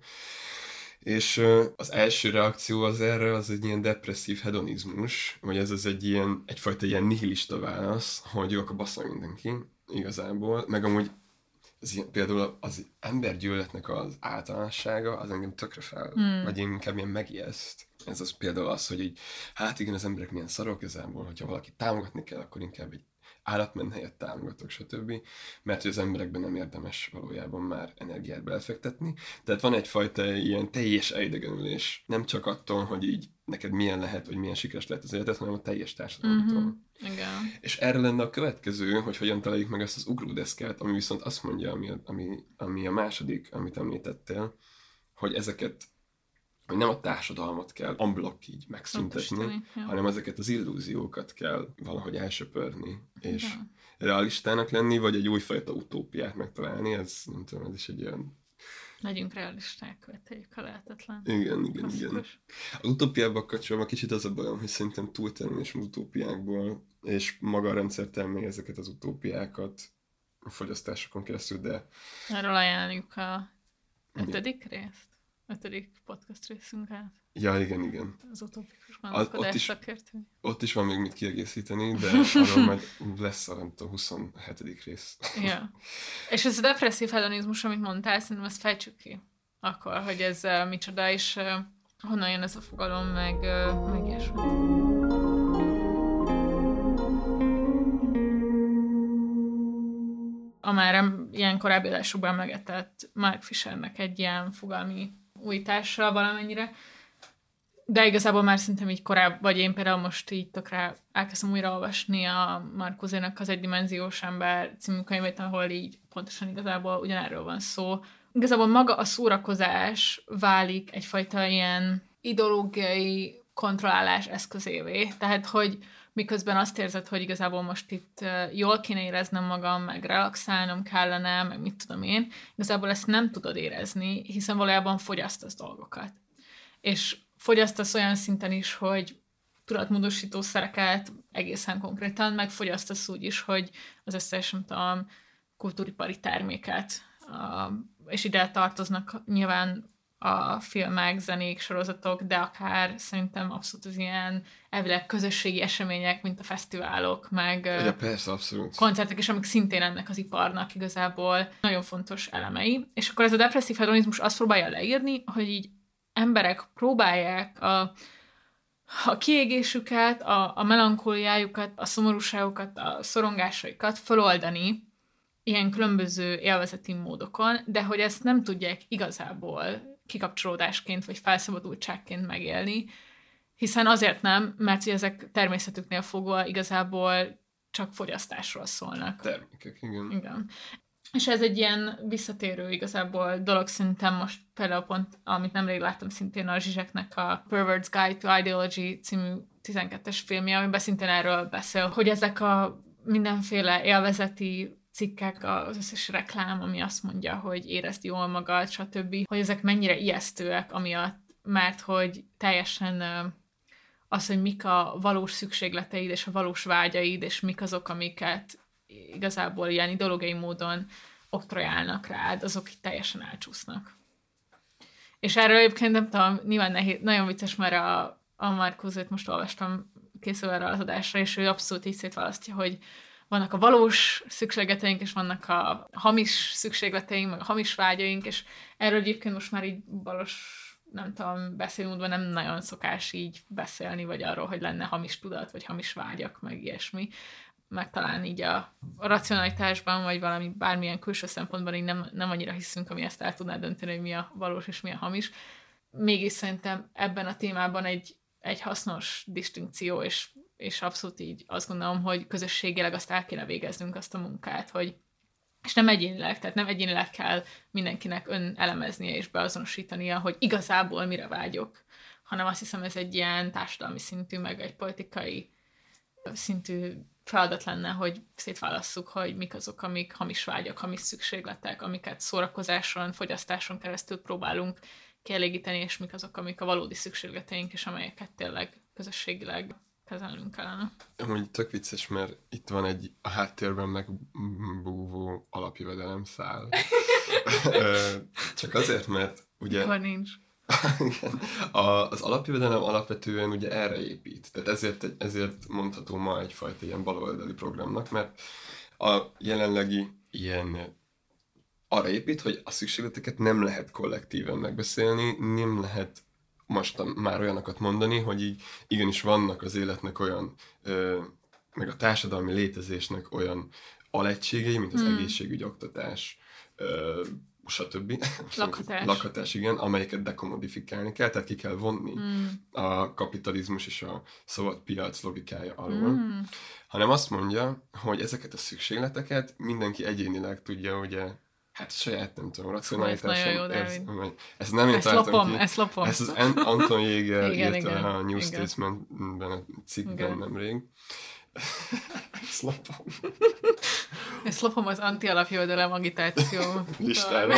És az első reakció az erre az egy ilyen depresszív hedonizmus, vagy ez az egy ilyen, egyfajta ilyen nihilista válasz, hogy jó, akkor bassza mindenki igazából, meg amúgy az ilyen, például az embergyűlöletnek az általánossága, az engem tökre fel, hmm. vagy én inkább ilyen megijeszt. Ez az például az, hogy így, hát igen, az emberek milyen szarok igazából, hogyha valaki támogatni kell, akkor inkább egy állatment helyett támogatok, stb. Mert hogy az emberekben nem érdemes valójában már energiát belefektetni. Tehát van egyfajta ilyen teljes elidegenülés. Nem csak attól, hogy így neked milyen lehet, vagy milyen sikeres lehet az életed, hanem a teljes társadalomtól. Mm-hmm. Igen. És erre lenne a következő, hogy hogyan találjuk meg ezt az ugródeszkát, ami viszont azt mondja, ami ami, ami a második, amit említettél, hogy ezeket hogy nem a társadalmat kell unblock így megszüntetni, ja. hanem ezeket az illúziókat kell valahogy elsöpörni, és ja. realistának lenni, vagy egy újfajta utópiát megtalálni, ez nem tudom, ez is egy olyan Legyünk realisták, veteljük a lehetetlen. Igen, igen, Klasszikus. igen. Az utópiában kapcsolatban kicsit az a bajom, hogy szerintem túltermelés az utópiákból, és maga a rendszer termeli ezeket az utópiákat a fogyasztásokon keresztül, de... Erről ajánljuk a ötödik részt? Ötödik podcast részünket. Ja, igen, igen. Az utópikus ott is, szakértő. Ott is van még mit kiegészíteni, de [laughs] arról majd lesz a, nem tudom, 27. rész. ja. És ez a depresszív hedonizmus, amit mondtál, szerintem ezt fejtsük ki. Akkor, hogy ez uh, micsoda, és uh, honnan jön ez a fogalom, meg, uh, meg ilyesmi. a már ilyen korábbi adásokban megetett Mark Fishernek egy ilyen fogalmi újításra valamennyire. De igazából már szerintem így korábban, vagy én például most így tökre elkezdtem újra olvasni a Markuzénak az Egydimenziós ember című könyvét, ahol így pontosan igazából ugyanerről van szó. Igazából maga a szórakozás válik egyfajta ilyen ideológiai kontrollálás eszközévé. Tehát, hogy miközben azt érzed, hogy igazából most itt jól kéne éreznem magam, meg relaxálnom kellene, meg mit tudom én, igazából ezt nem tudod érezni, hiszen valójában fogyasztasz dolgokat. És fogyasztasz olyan szinten is, hogy tudatmódosító szereket egészen konkrétan, meg fogyasztasz úgy is, hogy az összes, nem tudom, kultúripari terméket, és ide tartoznak nyilván a filmek, zenék, sorozatok, de akár szerintem abszolút az ilyen elvileg közösségi események, mint a fesztiválok, meg ja, persze, abszolút. koncertek is, amik szintén ennek az iparnak igazából nagyon fontos elemei. És akkor ez a depresszív hedonizmus azt próbálja leírni, hogy így emberek próbálják a, a kiégésüket, a, a melankóliájukat, a szomorúságukat, a szorongásaikat feloldani ilyen különböző élvezeti módokon, de hogy ezt nem tudják igazából kikapcsolódásként vagy felszabadultságként megélni, hiszen azért nem, mert hogy ezek természetüknél fogva igazából csak fogyasztásról szólnak. Termékek, igen. Igen. És ez egy ilyen visszatérő igazából dolog szerintem most például pont, amit nemrég láttam szintén a Zsizseknek a Pervert's Guide to Ideology című 12-es filmje, amiben szintén erről beszél, hogy ezek a mindenféle élvezeti cikkek, az összes reklám, ami azt mondja, hogy érezd jól magad, stb., hogy ezek mennyire ijesztőek, amiatt, mert hogy teljesen az, hogy mik a valós szükségleteid és a valós vágyaid, és mik azok, amiket igazából ilyen ideológiai módon oktrojálnak rád, azok itt teljesen elcsúsznak. És erről egyébként nem tudom, nyilván nehéz, nagyon vicces, mert a, a Markózét most olvastam készül erre az adásra, és ő abszolút így szétválasztja, hogy vannak a valós szükségleteink, és vannak a hamis szükségleteink, meg a hamis vágyaink, és erről egyébként most már így valós nem tudom, beszélmódban nem nagyon szokás így beszélni, vagy arról, hogy lenne hamis tudat, vagy hamis vágyak, meg ilyesmi. Meg talán így a racionalitásban, vagy valami bármilyen külső szempontban így nem, nem annyira hiszünk, ami ezt el tudná dönteni, hogy mi a valós és mi a hamis. Mégis szerintem ebben a témában egy, egy hasznos distinkció, és és abszolút így azt gondolom, hogy közösségileg azt el kéne végeznünk azt a munkát, hogy és nem egyénileg, tehát nem egyénileg kell mindenkinek ön elemeznie és beazonosítania, hogy igazából mire vágyok, hanem azt hiszem ez egy ilyen társadalmi szintű, meg egy politikai szintű feladat lenne, hogy szétválasszuk, hogy mik azok, amik hamis vágyak, hamis szükségletek, amiket szórakozáson, fogyasztáson keresztül próbálunk kielégíteni, és mik azok, amik a valódi szükségleteink, és amelyeket tényleg közösségileg kezelnünk kellene. Amúgy tök vicces, mert itt van egy a háttérben megbúvó alapjövedelem szál. [laughs] Csak azért, mert ugye... Mikor nincs. [laughs] A, az alapjövedelem alapvetően ugye erre épít. Tehát ezért, ezért mondható ma egyfajta ilyen baloldali programnak, mert a jelenlegi ilyen arra épít, hogy a szükségleteket nem lehet kollektíven megbeszélni, nem lehet most már olyanokat mondani, hogy így igenis vannak az életnek olyan, ö, meg a társadalmi létezésnek olyan alegységei, mint az Hmm. egészségügy, oktatás, ö, stb. [laughs] Lakhatás. Lakhatás, igen, amelyeket dekomodifikálni kell, tehát ki kell vonni Mm. a kapitalizmus és a szabad piac logikája alól, Mm. hanem azt mondja, hogy ezeket a szükségleteket mindenki egyénileg tudja, ugye, hát saját, nem tudom, jó, ez, ez nem én Ezt találtam lopom, ki. ezt lopom. Ezt az An- Anton Jäger Igen, írta igen, a New igen. Statesman-ben a cikkben Igen. nemrég. [laughs] Ezt lopom. Ezt lopom az anti-alapjövedelem agitáció. [laughs] Listára.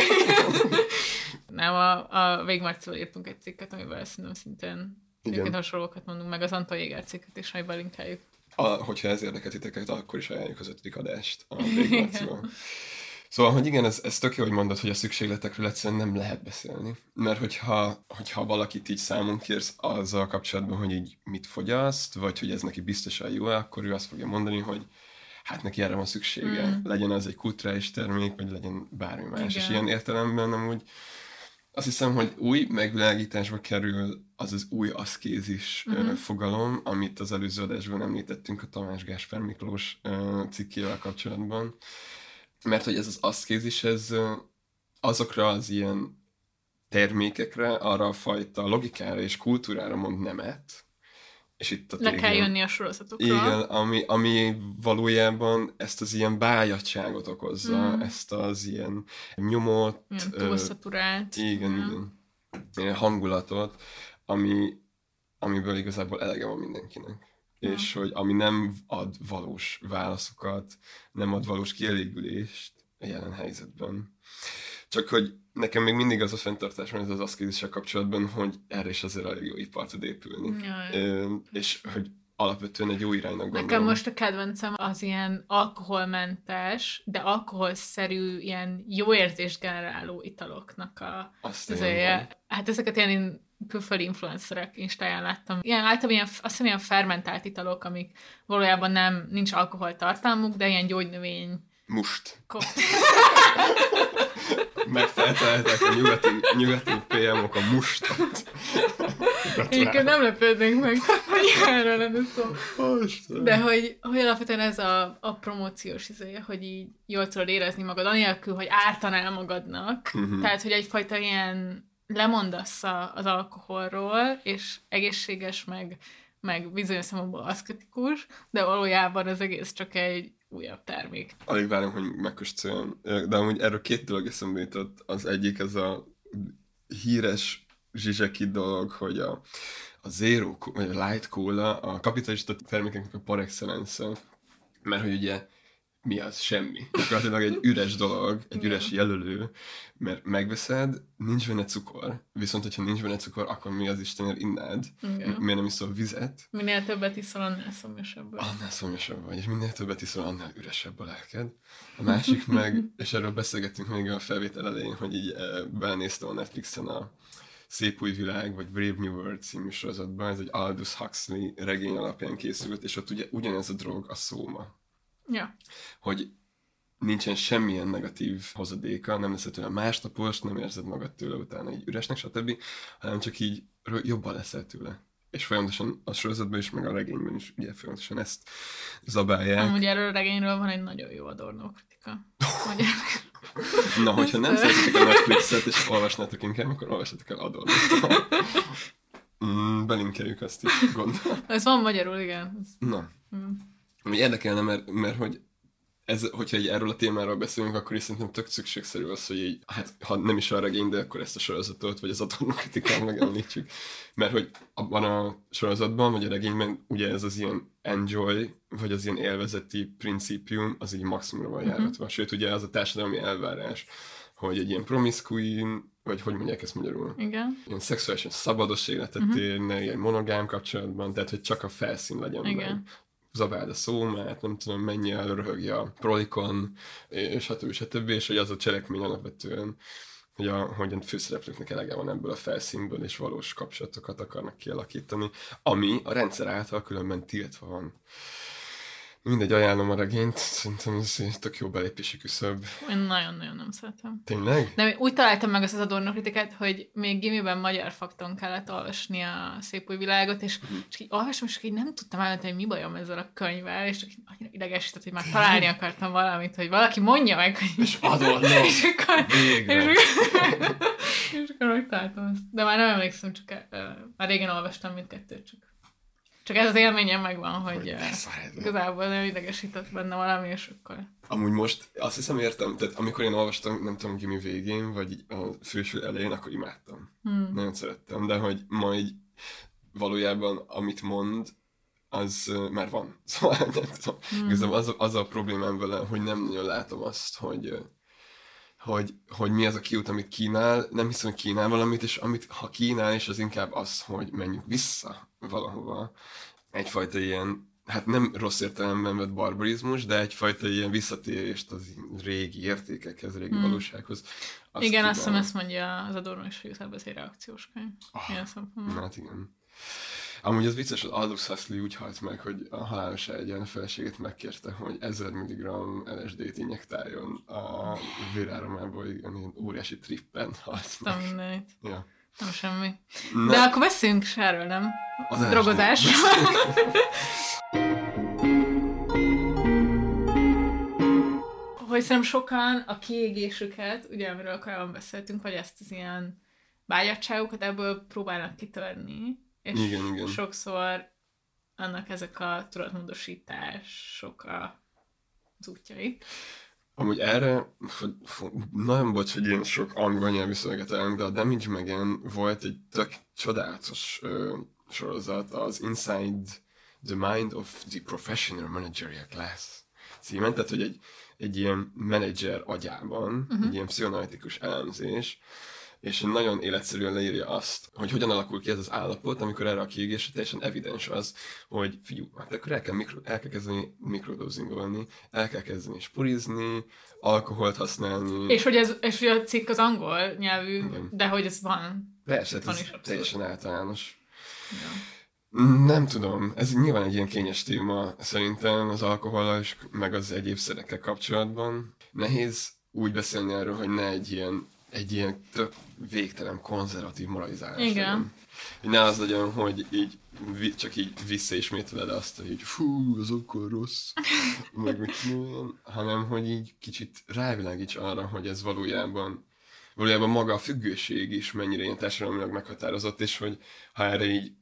[laughs] Nem, a, a Végmarcival írtunk egy cikket, amivel szerintem szintén Igen. hasonlókat mondunk, meg az Anton Jéger cikket is, majd belinkeljük. A, hogyha ez érdekel titeket, akkor is ajánljuk az ötödik adást a Végmarcival. Szóval, hogy igen, ez, ez tök jó, hogy mondod, hogy a szükségletekről egyszerűen nem lehet beszélni. Mert hogyha, hogyha valakit így számon kérsz azzal kapcsolatban, hogy így mit fogyaszt, vagy hogy ez neki biztosan jó akkor ő azt fogja mondani, hogy hát neki erre van szüksége. Mm. Legyen az egy kulturális termék, vagy legyen bármi más. Igen. És ilyen értelemben nem úgy azt hiszem, hogy új megvilágításba kerül az az új aszkézis uh-huh. fogalom, amit az előző adásban említettünk a Tamás Gáspár Miklós cikkével kapcsolatban. Mert hogy ez az aszkézis, ez ö, azokra az ilyen termékekre, arra a fajta logikára és kultúrára mond nemet. És itt a Le kell jönni a sorozatokra. igen, ami, ami valójában ezt az ilyen bájatságot okozza, Mm. ezt az ilyen nyomott, Ilyen ö, túlszaturált. igen, Mm. igen. Ilyen hangulatot, ami, amiből igazából elege van mindenkinek. Ja. És hogy ami nem ad valós válaszokat, nem ad valós kielégülést a jelen helyzetben. Csak hogy nekem még mindig az a fenntartás van ez az aszkézissel kapcsolatban, hogy erre is azért elég jó ipar tud épülni. Jaj. És hogy alapvetően egy jó iránynak gondolom. Nekem most a kedvencem az ilyen alkoholmentes, de alkoholszerű, ilyen jó érzést generáló italoknak a Azt az. Hát ezeket ilyen külföldi influencerek instáján láttam. Ilyen általában ilyen, azt hiszem ilyen fermentált italok, amik valójában nem, nincs alkoholtartalmuk, de ilyen gyógynövény Must. Megfelteltek a nyugati, nyugati PM-ok a mustot. Egyébként nem lepődnénk meg, hogy erről lenne szó. De hogy, hogy alapvetően ez a, a promóciós izéje, hogy így jól tudod érezni magad, anélkül, hogy ártanál magadnak. Mhm. Tehát, hogy egyfajta ilyen lemondasz az alkoholról, és egészséges, meg, meg bizonyos szempontból aszketikus, de valójában az egész csak egy újabb termék. Alig várom, hogy megkóstoljam. De amúgy erről két dolog eszembe jutott. Az egyik ez a híres zsizseki dolog, hogy a, a Zero, vagy a Light Cola a kapitalista termékeknek a par excellence mert hogy ugye mi az? Semmi. Gyakorlatilag egy üres dolog, egy üres jelölő, mert megveszed, nincs benne cukor, viszont hogyha nincs benne cukor, akkor mi az Istenért innád? Igen. Miért nem iszol vizet? Minél többet iszol, annál szomjasabb. vagy. Annál szomjasabb vagy, és minél többet iszol, annál üresebb a lelked. A másik meg, és erről beszélgettünk még a felvétel elején, hogy így eh, belenéztem a Netflixen a Szép új világ, vagy Brave New World című sorozatban, ez egy Aldous Huxley regény alapján készült, és ott ugye ugyanez a drog a szóma, Ja. hogy nincsen semmilyen negatív hozadéka, nem leszel tőle másnapos, nem érzed magad tőle utána így üresnek, stb., hanem csak így jobban leszel tőle. És folyamatosan a sorozatban is, meg a regényben is ugye folyamatosan ezt zabálják. Amúgy erről a regényről van egy nagyon jó adornó kritika. [laughs] Na, hogyha nem szeretitek a Netflixet, és olvasnátok inkább, akkor olvassátok el Adornot. [laughs] Mm, belinkeljük azt is, gondolom. ez van magyarul, igen. Na, mm. Ami érdekelne, mert, mert hogy ez, hogyha egy erről a témáról beszélünk, akkor is szerintem tök szükségszerű az, hogy így, hát ha nem is a regény, de akkor ezt a sorozatot, vagy az Adorno kritikát megemlítsük. Mert hogy abban a sorozatban, vagy a regényben, ugye ez az ilyen enjoy, vagy az ilyen élvezeti principium, az így maximumra van Mhm. járatva. Sőt, ugye az a társadalmi elvárás, hogy egy ilyen promiscuin, vagy hogy mondják ezt magyarul? Igen. ilyen szexuálisan szabados életet Mhm. uh-huh. élne, ilyen monogám kapcsolatban, tehát hogy csak a felszín legyen Igen. meg. Zabáld a szómát, nem tudom, menj el, röhögj a prolikon, stb. stb. És hogy az a cselekmény alapvetően hogy a, hogy a főszereplőknek elege van ebből a felszínből, és valós kapcsolatokat akarnak kialakítani, ami a rendszer által különben tiltva van. Mindegy, ajánlom a regényt, szerintem ez egy tök jó belépési küszöb. Én nagyon-nagyon nem szeretem. Tényleg? De úgy találtam meg azt az Adorno kritikát, hogy még gimiben magyar fakton kellett olvasni a szép új világot, és Mhm. csak így olvastam, és így nem tudtam eldönteni, hogy mi bajom ezzel a könyvvel, és csak annyira idegesített, hogy már találni akartam valamit, hogy valaki mondja meg, hogy És Adorno! [laughs] és akkor, Végre! és [laughs] és akkor megtaláltam ezt. De már nem emlékszem, csak uh, már régen olvastam mindkettőt, csak csak ez az élményem megvan, hogy Hogy uh, igazából nem idegesített benne valami, és akkor... Amúgy most azt hiszem értem, tehát amikor én olvastam, nem tudom, gimi végén, vagy így a főső elején, akkor imádtam. Hmm. Nagyon szerettem, de hogy majd valójában amit mond, az ö, már van. [laughs] Szóval nem tudom. Hmm. Igazából az, a- az a problémám vele, hogy nem nagyon látom azt, hogy, hogy, hogy mi az a kiút, amit kínál. Nem hiszem, hogy kínál valamit, és amit ha kínál, és az inkább az, hogy menjünk vissza valahova. Egyfajta ilyen hát nem rossz értelemben vett barbarizmus, de egyfajta ilyen visszatérést az régi értékekhez, régi Hmm. valósághoz. Azt Igen, azt hiszem ezt mondja az is, hogy igazából ez egy reakciós könyv. Ilyen szempontból. Hát igen. Amúgy az vicces, az Aldous Huxley úgy halt meg, hogy a halálos egyen a feleségét megkérte, hogy 1000 mg LSD-t injektáljon a véráramából, ilyen óriási trippen halt meg. mindenit. Ja. Nem semmi. Na, De akkor beszéljünk is erről, nem? az. Drogozás. [laughs] hogy szerintem sokan a kiégésüket, ugye amiről korábban beszéltünk, vagy ezt az ilyen vágyadságokat ebből próbálnak kitörni, és Igen, igen. sokszor annak ezek a tudatmódosítások a, az útjai. Amúgy erre, nagyon bocs, hogy ilyen sok angol nyelvű szöveget elmondok, de a Damage Megen volt egy tök csodálatos ö, sorozat, az Inside the Mind of the Professional Managerial Class címen, tehát hogy egy, egy ilyen menedzser agyában, uh-huh. egy ilyen pszichoanalitikus elemzés, és nagyon életszerűen leírja azt, hogy hogyan alakul ki ez az állapot, amikor erre a kiégésre teljesen evidens az, hogy figyú, hát akkor el kell, mikro, el kell kezdeni mikrodózingolni, el kell kezdeni spurizni, alkoholt használni. És hogy, ez, és hogy a cikk az angol nyelvű, Igen. de hogy ez van. Persze, hát van ez is abszolút. teljesen általános. Ja. Nem tudom, ez nyilván egy ilyen kényes téma szerintem az alkohollal és meg az egyéb szerekkel kapcsolatban. Nehéz úgy beszélni erről, hogy ne egy ilyen, egy ilyen tök végtelen konzervatív moralizálás Igen. legyen. Ne az legyen, hogy így csak így visszaismételed azt, hogy így, fú, az akkor rossz, [laughs] meg mit tudom, hanem hogy így kicsit rávilágíts arra, hogy ez valójában valójában maga a függőség is mennyire ilyen társadalmilag meghatározott, és hogy ha erre így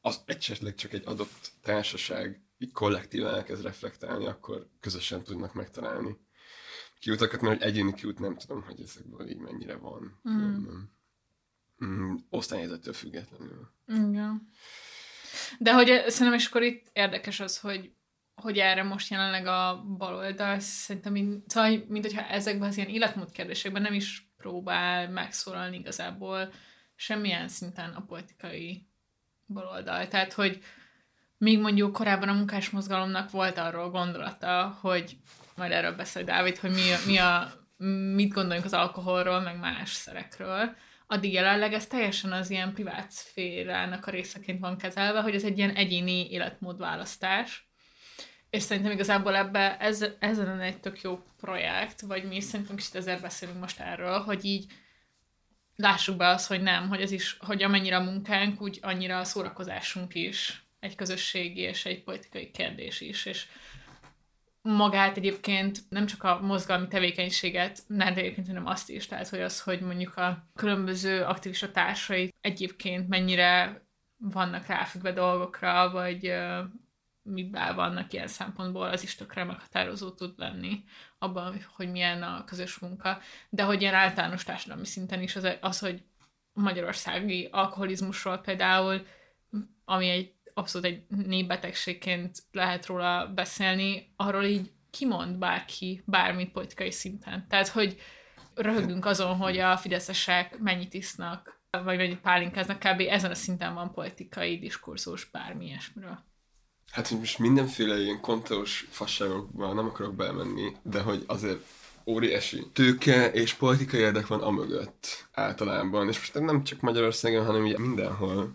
az esetleg csak egy adott társaság így kollektívan elkezd reflektálni, akkor közösen tudnak megtalálni kiutakat, mert hogy egyéni kiút nem tudom, hogy ezekből így mennyire van. Mm. Mm, osztályhelyzettől függetlenül. Igen. De hogy szerintem és akkor itt érdekes az, hogy hogy erre most jelenleg a baloldal szerintem, mint, szóval, mint hogyha ezekben az ilyen életmód kérdésekben nem is próbál megszólalni igazából semmilyen szinten a politikai baloldal. Tehát, hogy míg mondjuk korábban a munkásmozgalomnak volt arról gondolata, hogy majd erről beszél Dávid, hogy mi a, mi a, mit gondoljunk az alkoholról, meg más szerekről, addig jelenleg ez teljesen az ilyen privát szférának a részeként van kezelve, hogy ez egy ilyen egyéni életmódválasztás. És szerintem igazából ebbe ez, ez lenne egy tök jó projekt, vagy mi szerintem kicsit ezért beszélünk most erről, hogy így lássuk be azt, hogy nem, hogy ez is, hogy amennyire a munkánk, úgy annyira a szórakozásunk is egy közösségi és egy politikai kérdés is, és magát egyébként nem csak a mozgalmi tevékenységet, de egyébként hanem azt is, tehát hogy az, hogy mondjuk a különböző aktivista társai egyébként mennyire vannak ráfüggve dolgokra, vagy ö, miben vannak ilyen szempontból, az is tökre meghatározó tud lenni abban, hogy milyen a közös munka. De hogy ilyen általános társadalmi szinten is az, az hogy magyarországi alkoholizmusról például, ami egy abszolút egy népbetegségként lehet róla beszélni, arról így kimond bárki bármit politikai szinten. Tehát, hogy röhögünk azon, hogy a fideszesek mennyit isznak, vagy mennyit pálinkáznak, kb. ezen a szinten van politikai diskurzus bármi ilyesmiről. Hát, hogy most mindenféle ilyen konteós fasságokba nem akarok belemenni, de hogy azért óriási tőke és politikai érdek van amögött általában, és most nem csak Magyarországon, hanem ugye mindenhol,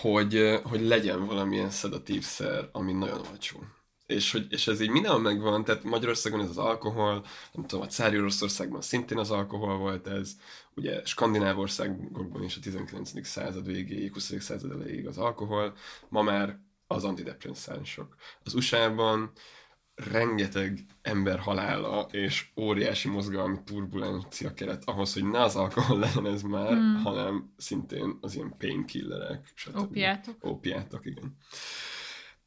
hogy, hogy legyen valamilyen szedatív szer, ami nagyon olcsó. És, hogy, és ez így mindenhol megvan, tehát Magyarországon ez az alkohol, nem tudom, a cári Oroszországban szintén az alkohol volt ez, ugye Skandináv országokban is a 19. század végéig, 20. század elejéig az alkohol, ma már az antidepresszánsok. Az USA-ban rengeteg ember halála és óriási mozgalmi turbulencia kellett ahhoz, hogy ne az alkohol [laughs] legyen ez már, mm. hanem szintén az ilyen painkillerek, stb. Opiátok. Opiátok, igen.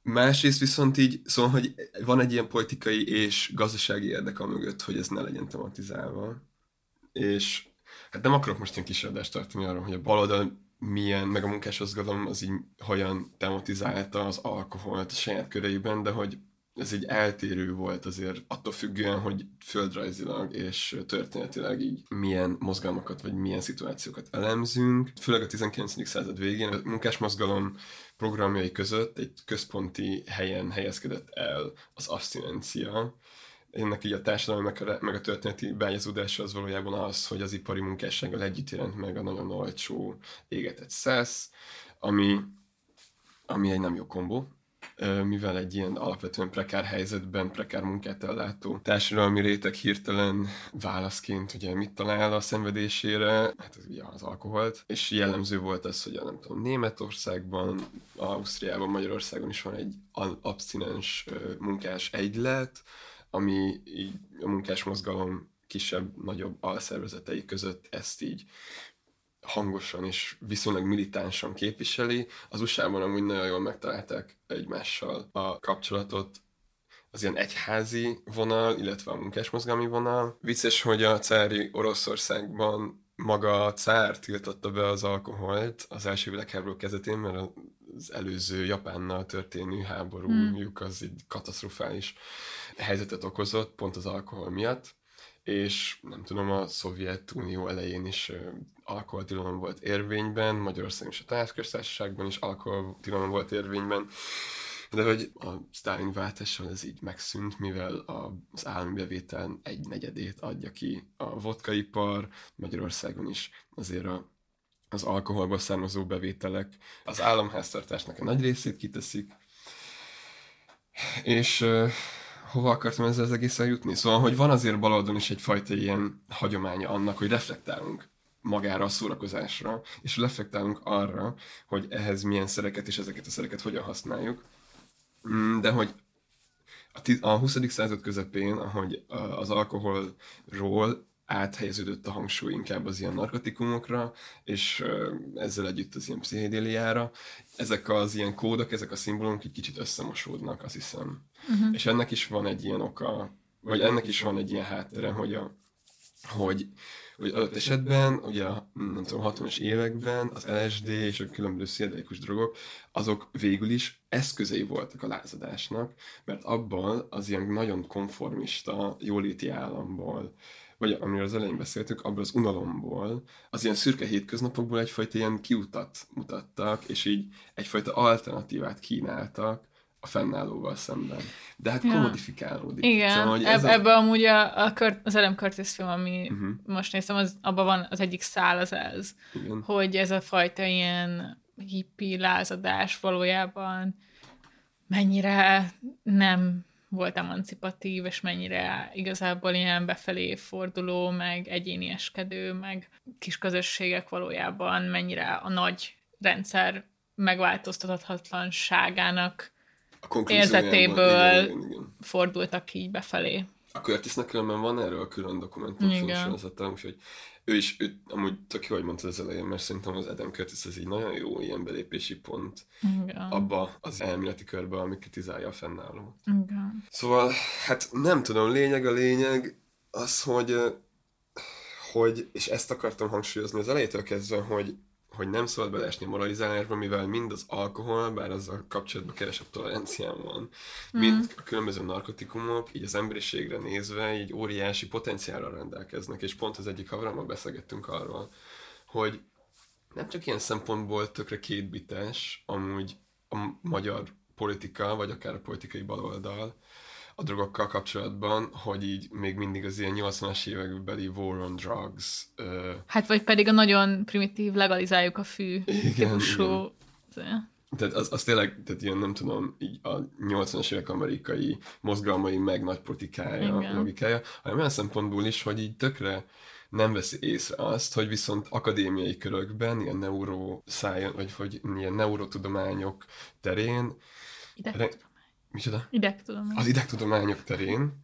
Másrészt viszont így, szóval, hogy van egy ilyen politikai és gazdasági érdek a mögött, hogy ez ne legyen tematizálva. És hát nem akarok most ilyen kis adást tartani arról, hogy a baloldal milyen, meg a munkásozgalom az így hogyan tematizálta az alkoholt a saját köreiben, de hogy ez egy eltérő volt azért attól függően, hogy földrajzilag és történetileg így milyen mozgalmakat vagy milyen szituációkat elemzünk. Főleg a 19. század végén a munkásmozgalom programjai között egy központi helyen helyezkedett el az abstinencia, ennek így a társadalmi meg meg a történeti beágyazódása az valójában az, hogy az ipari munkássággal együtt jelent meg a nagyon olcsó égetett szesz, ami, ami egy nem jó kombó, mivel egy ilyen alapvetően prekár helyzetben, prekár munkát ellátó társadalmi réteg hirtelen válaszként ugye mit talál a szenvedésére, hát ez ugye az alkoholt, és jellemző volt az, hogy a nem tudom, Németországban, Ausztriában, Magyarországon is van egy abstinens munkás egylet, ami így a munkás mozgalom kisebb, nagyobb alszervezetei között ezt így hangosan és viszonylag militánsan képviseli. Az USA-ban amúgy nagyon jól megtalálták egymással a kapcsolatot, az ilyen egyházi vonal, illetve a munkásmozgalmi vonal. Vicces, hogy a cári Oroszországban maga a cár tiltotta be az alkoholt az első világháború kezdetén, mert az előző Japánnal történő háborújuk az egy katasztrofális helyzetet okozott, pont az alkohol miatt és nem tudom, a Szovjetunió elején is alkoholtilalom volt érvényben, Magyarországon és a társköztársaságban is alkoholtilalom volt érvényben, de hogy a Stalin váltással ez így megszűnt, mivel az állami bevétel egy negyedét adja ki a vodkaipar, Magyarországon is azért a, az alkoholból származó bevételek az államháztartásnak a nagy részét kiteszik, és hova akartam ezzel az egészen jutni? Szóval, hogy van azért baloldon is egyfajta ilyen hagyománya annak, hogy reflektálunk magára a szórakozásra, és reflektálunk arra, hogy ehhez milyen szereket és ezeket a szereket hogyan használjuk. Mm, de hogy a 20. század közepén, ahogy az alkoholról áthelyeződött a hangsúly inkább az ilyen narkotikumokra, és ezzel együtt az ilyen pszichedéliára. Ezek az ilyen kódok, ezek a szimbólumok egy kicsit összemosódnak, azt hiszem. Uh-huh. És ennek is van egy ilyen oka, vagy ennek is van egy ilyen háttere, hogy, a, hogy, hogy adott esetben, ugye a nem tudom, 60-as években az LSD és a különböző szédelikus drogok, azok végül is eszközei voltak a lázadásnak, mert abban az ilyen nagyon konformista jóléti államból, vagy amiről az elején beszéltük, abból az unalomból, az ilyen szürke hétköznapokból egyfajta ilyen kiutat mutattak, és így egyfajta alternatívát kínáltak a fennállóval szemben. De hát ja. komodifikálódik. Igen, szóval, hogy ez Eb- a... ebbe amúgy a, a Kurt, az Adam Curtis film, ami uh-huh. most néztem, az, abban van az egyik szál az ez, Igen. hogy ez a fajta ilyen hippi lázadás valójában mennyire nem volt emancipatív, és mennyire igazából ilyen befelé forduló, meg egyénieskedő, meg kis közösségek valójában mennyire a nagy rendszer megváltoztathatatlanságának érzetéből igen, igen, igen. fordultak így befelé. A Curtisnek különben van erről külön dokumentumsorozata, úgyhogy ő is, ő, amúgy tök jó, hogy mondtad az elején, mert szerintem az Adam Curtis ez egy nagyon jó ilyen belépési pont Igen. abba az elméleti körbe, ami kritizálja a fennálló. Igen. Szóval, hát nem tudom, lényeg a lényeg az, hogy hogy, és ezt akartam hangsúlyozni az elejétől kezdve, hogy hogy nem szabad beleesni a moralizálásba, mivel mind az alkohol, bár azzal kapcsolatban kevesebb toleranciám van, mm. mind a különböző narkotikumok, így az emberiségre nézve, így óriási potenciálra rendelkeznek, és pont az egyik haverammal beszélgettünk arról, hogy nem csak ilyen szempontból tökre kétbites, amúgy a magyar politika, vagy akár a politikai baloldal, a drogokkal kapcsolatban, hogy így még mindig az ilyen 80-as évekbeli war on drugs. Ö, Hát vagy pedig a nagyon primitív legalizáljuk a fű Igen, típusú. tehát az, az tényleg, tehát ilyen nem tudom, így a 80-as évek amerikai mozgalmai meg nagy politikája, Igen. logikája, hanem olyan szempontból is, hogy így tökre nem veszi észre azt, hogy viszont akadémiai körökben, ilyen neuroscience, vagy hogy ilyen neurotudományok terén, Ideg, micsoda? ideg tudom. Az idegtudományok terén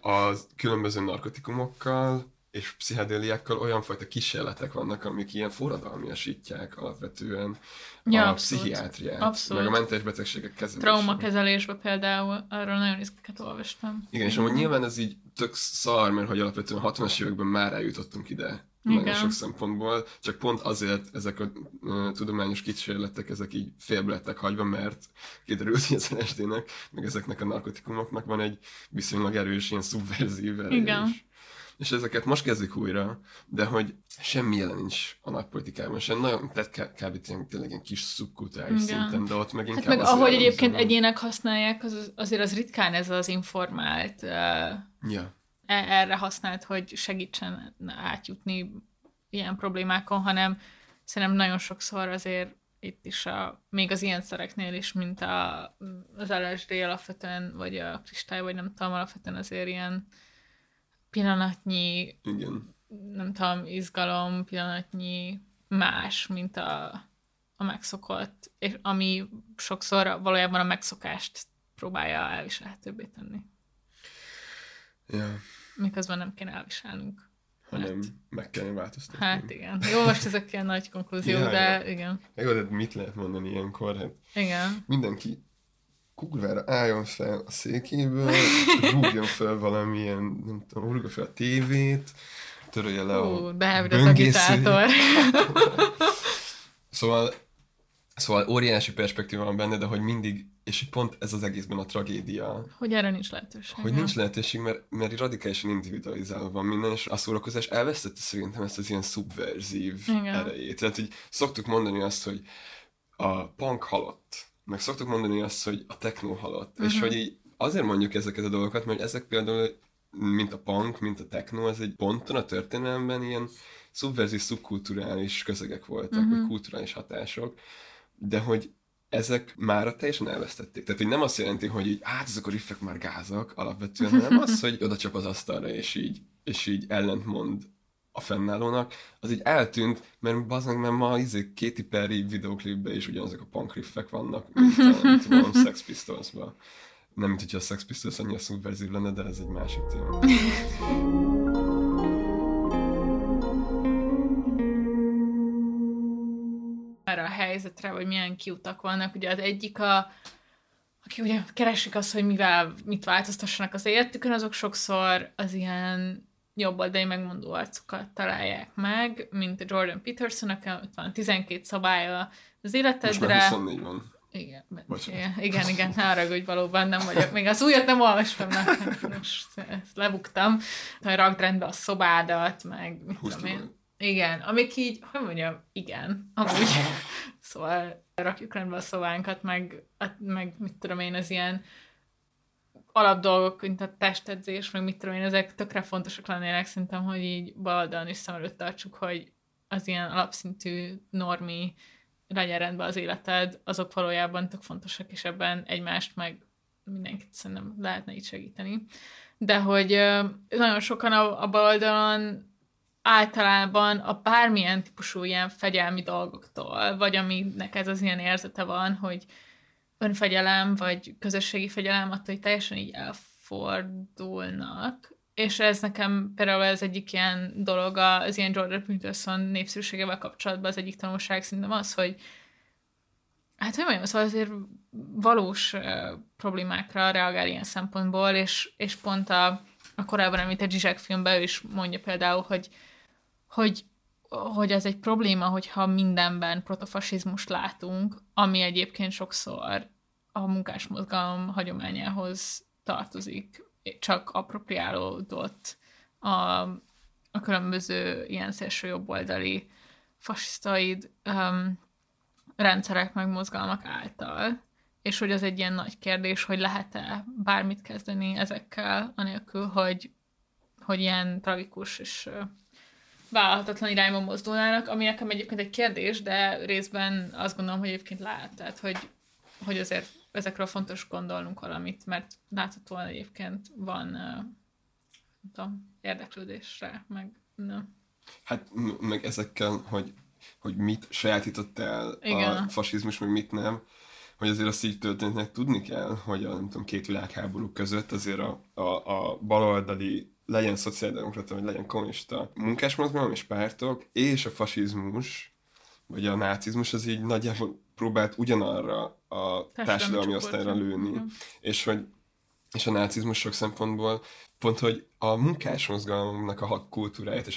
az különböző narkotikumokkal és pszichedéliákkal olyan fajta kísérletek vannak, amik ilyen forradalmiasítják alapvetően Ja, a abszolút. pszichiátriát, Abszolút. meg a mentális betegségek kezelését. Traumakezelésben például, arról nagyon izgeket olvastam. Igen, és amúgy nyilván ez így tök szar, mert hogy alapvetően a 60-as években már eljutottunk ide. Igen. Nagyon sok szempontból, csak pont azért ezek a uh, tudományos kísérletek, ezek így félbe lettek hagyva, mert kiderült, hogy az LSD-nek, meg ezeknek a narkotikumoknak van egy viszonylag erős ilyen szubverzív ereje Igen. És ezeket most kezdik újra, de hogy semmi jelen nincs a nagypolitikában, sem nagyon, tehát k- kb. tényleg, ilyen kis szubkulturális Igen. szinten, de ott meg inkább Hát meg ahogy egyébként egyének használják, az, azért az ritkán ez az informált, uh, Ja. Erre használt, hogy segítsen átjutni ilyen problémákon, hanem szerintem nagyon sokszor azért itt is a, még az ilyen szereknél is, mint a, az LSD alapvetően, vagy a kristály, vagy nem tudom, alapvetően azért ilyen pillanatnyi, Igen. nem tudom, izgalom, pillanatnyi más, mint a, a megszokott, és ami sokszor valójában a megszokást próbálja elviselhetőbbé tenni. Ja. Miközben nem kéne elviselnünk. hanem meg kellene változtatni. Hát igen. Jó, most ezek ilyen nagy konklúziók, Ja, de ja. igen. Jó, de mit lehet mondani ilyenkor? Hát Igen. mindenki kurvára álljon fel a székéből, rúgjon fel valamilyen, nem tudom, rúgja fel a tévét, törölje le a Ú, Dávid az agitátor. Szóval, szóval óriási perspektíva van benne, de hogy mindig, és pont ez az egészben a tragédia, Hogy erre nincs lehetőség. hogy nincs lehetőség, mert, mert radikálisan individualizálva van minden, és a szórakozás elvesztette szerintem ezt az ilyen szubverzív Igen. erejét. Tehát, hogy szoktuk mondani azt, hogy a punk halott, meg szoktuk mondani azt, hogy a techno halott, uh-huh. és Mhm. hogy így azért mondjuk ezeket a dolgokat, mert ezek például, mint a punk, mint a techno, ez egy ponton a történelemben ilyen szubverzív, szubkulturális közegek voltak, uh-huh. vagy kulturális hatások, de hogy ezek már teljesen elvesztették. Tehát, hogy nem azt jelenti, hogy így, hát ezek a riffek már gázak alapvetően, hanem az, hogy oda csap az asztalra, és így, és így ellentmond a fennállónak, az így eltűnt, mert bazd mert ma izé Katy Perry videoklipben is ugyanazok a punk riffek vannak, mint a, nem tudom, Sex Pistolsban. Nem, mint hogyha a Sex Pistols annyira szubverzív lenne, de ez egy másik téma. Erre a helyzetre, vagy milyen kiutak vannak. Ugye az egyik a aki ugye keresik azt, hogy mivel, mit változtassanak az életükön, azok sokszor az ilyen jobboldali megmondó arcokat találják meg, mint a Jordan Peterson, aki ott van 12 szabálya az Most életedre. már 24 van. Igen, Bocsánat. igen, igen, igen, ne valóban nem vagyok. Még az újat nem olvastam, meg most ezt lebuktam. Hogy rakd rendbe a szobádat, meg mit Húzd tudom én. Igen, amik így, hogy mondjam, igen, amúgy. [laughs] Szóval rakjuk rendbe a szobánkat, meg, meg mit tudom én, az ilyen alapdolgok, mint a testedzés, meg mit tudom én, ezek tökre fontosak lennének szerintem, hogy így baloldalon is szem előtt tartsuk, hogy az ilyen alapszintű normi legyen rendben az életed, azok valójában tök fontosak, és ebben egymást meg mindenkit szerintem lehetne így segíteni. De hogy nagyon sokan a, a baloldalon általában a bármilyen típusú ilyen fegyelmi dolgoktól, vagy aminek ez az ilyen érzete van, hogy önfegyelem, vagy közösségi fegyelem, attól hogy teljesen így elfordulnak. És ez nekem például ez egyik ilyen dolog az ilyen Jordan Peterson népszerűségevel kapcsolatban az egyik tanulság szerintem az, hogy hát hogy mondjam, szóval azért valós uh, problémákra reagál ilyen szempontból, és, és pont a, a korábban említett Zsizsák filmben ő is mondja például, hogy, hogy, hogy ez egy probléma, hogyha mindenben protofasizmust látunk, ami egyébként sokszor a munkásmozgalom hagyományához tartozik, csak appropriálódott a, a különböző ilyen szélső jobboldali fasisztaid um, rendszerek meg mozgalmak által. és hogy az egy ilyen nagy kérdés, hogy lehet-e bármit kezdeni ezekkel, anélkül, hogy, hogy ilyen tragikus és vállalhatatlan irányba mozdulnának, ami nekem egyébként egy kérdés, de részben azt gondolom, hogy egyébként lehet, tehát hogy, hogy azért ezekről fontos gondolnunk valamit, mert láthatóan egyébként van nem tudom, érdeklődésre, meg nem. Hát meg ezekkel, hogy, hogy mit sajátított el Igen. a fasizmus, meg mit nem, hogy azért azt így történetnek tudni kell, hogy a nem tudom, két világháború között azért a, a, a baloldali legyen szociáldemokrata, vagy legyen kommunista munkásmozgalom és pártok, és a fasizmus, vagy a nácizmus, az így nagyjából próbált ugyanarra a társadalmi osztályra csoportra. lőni. Mhm. És hogy és a nácizmus sok szempontból pont, hogy a munkásmozgalomnak a kultúráját és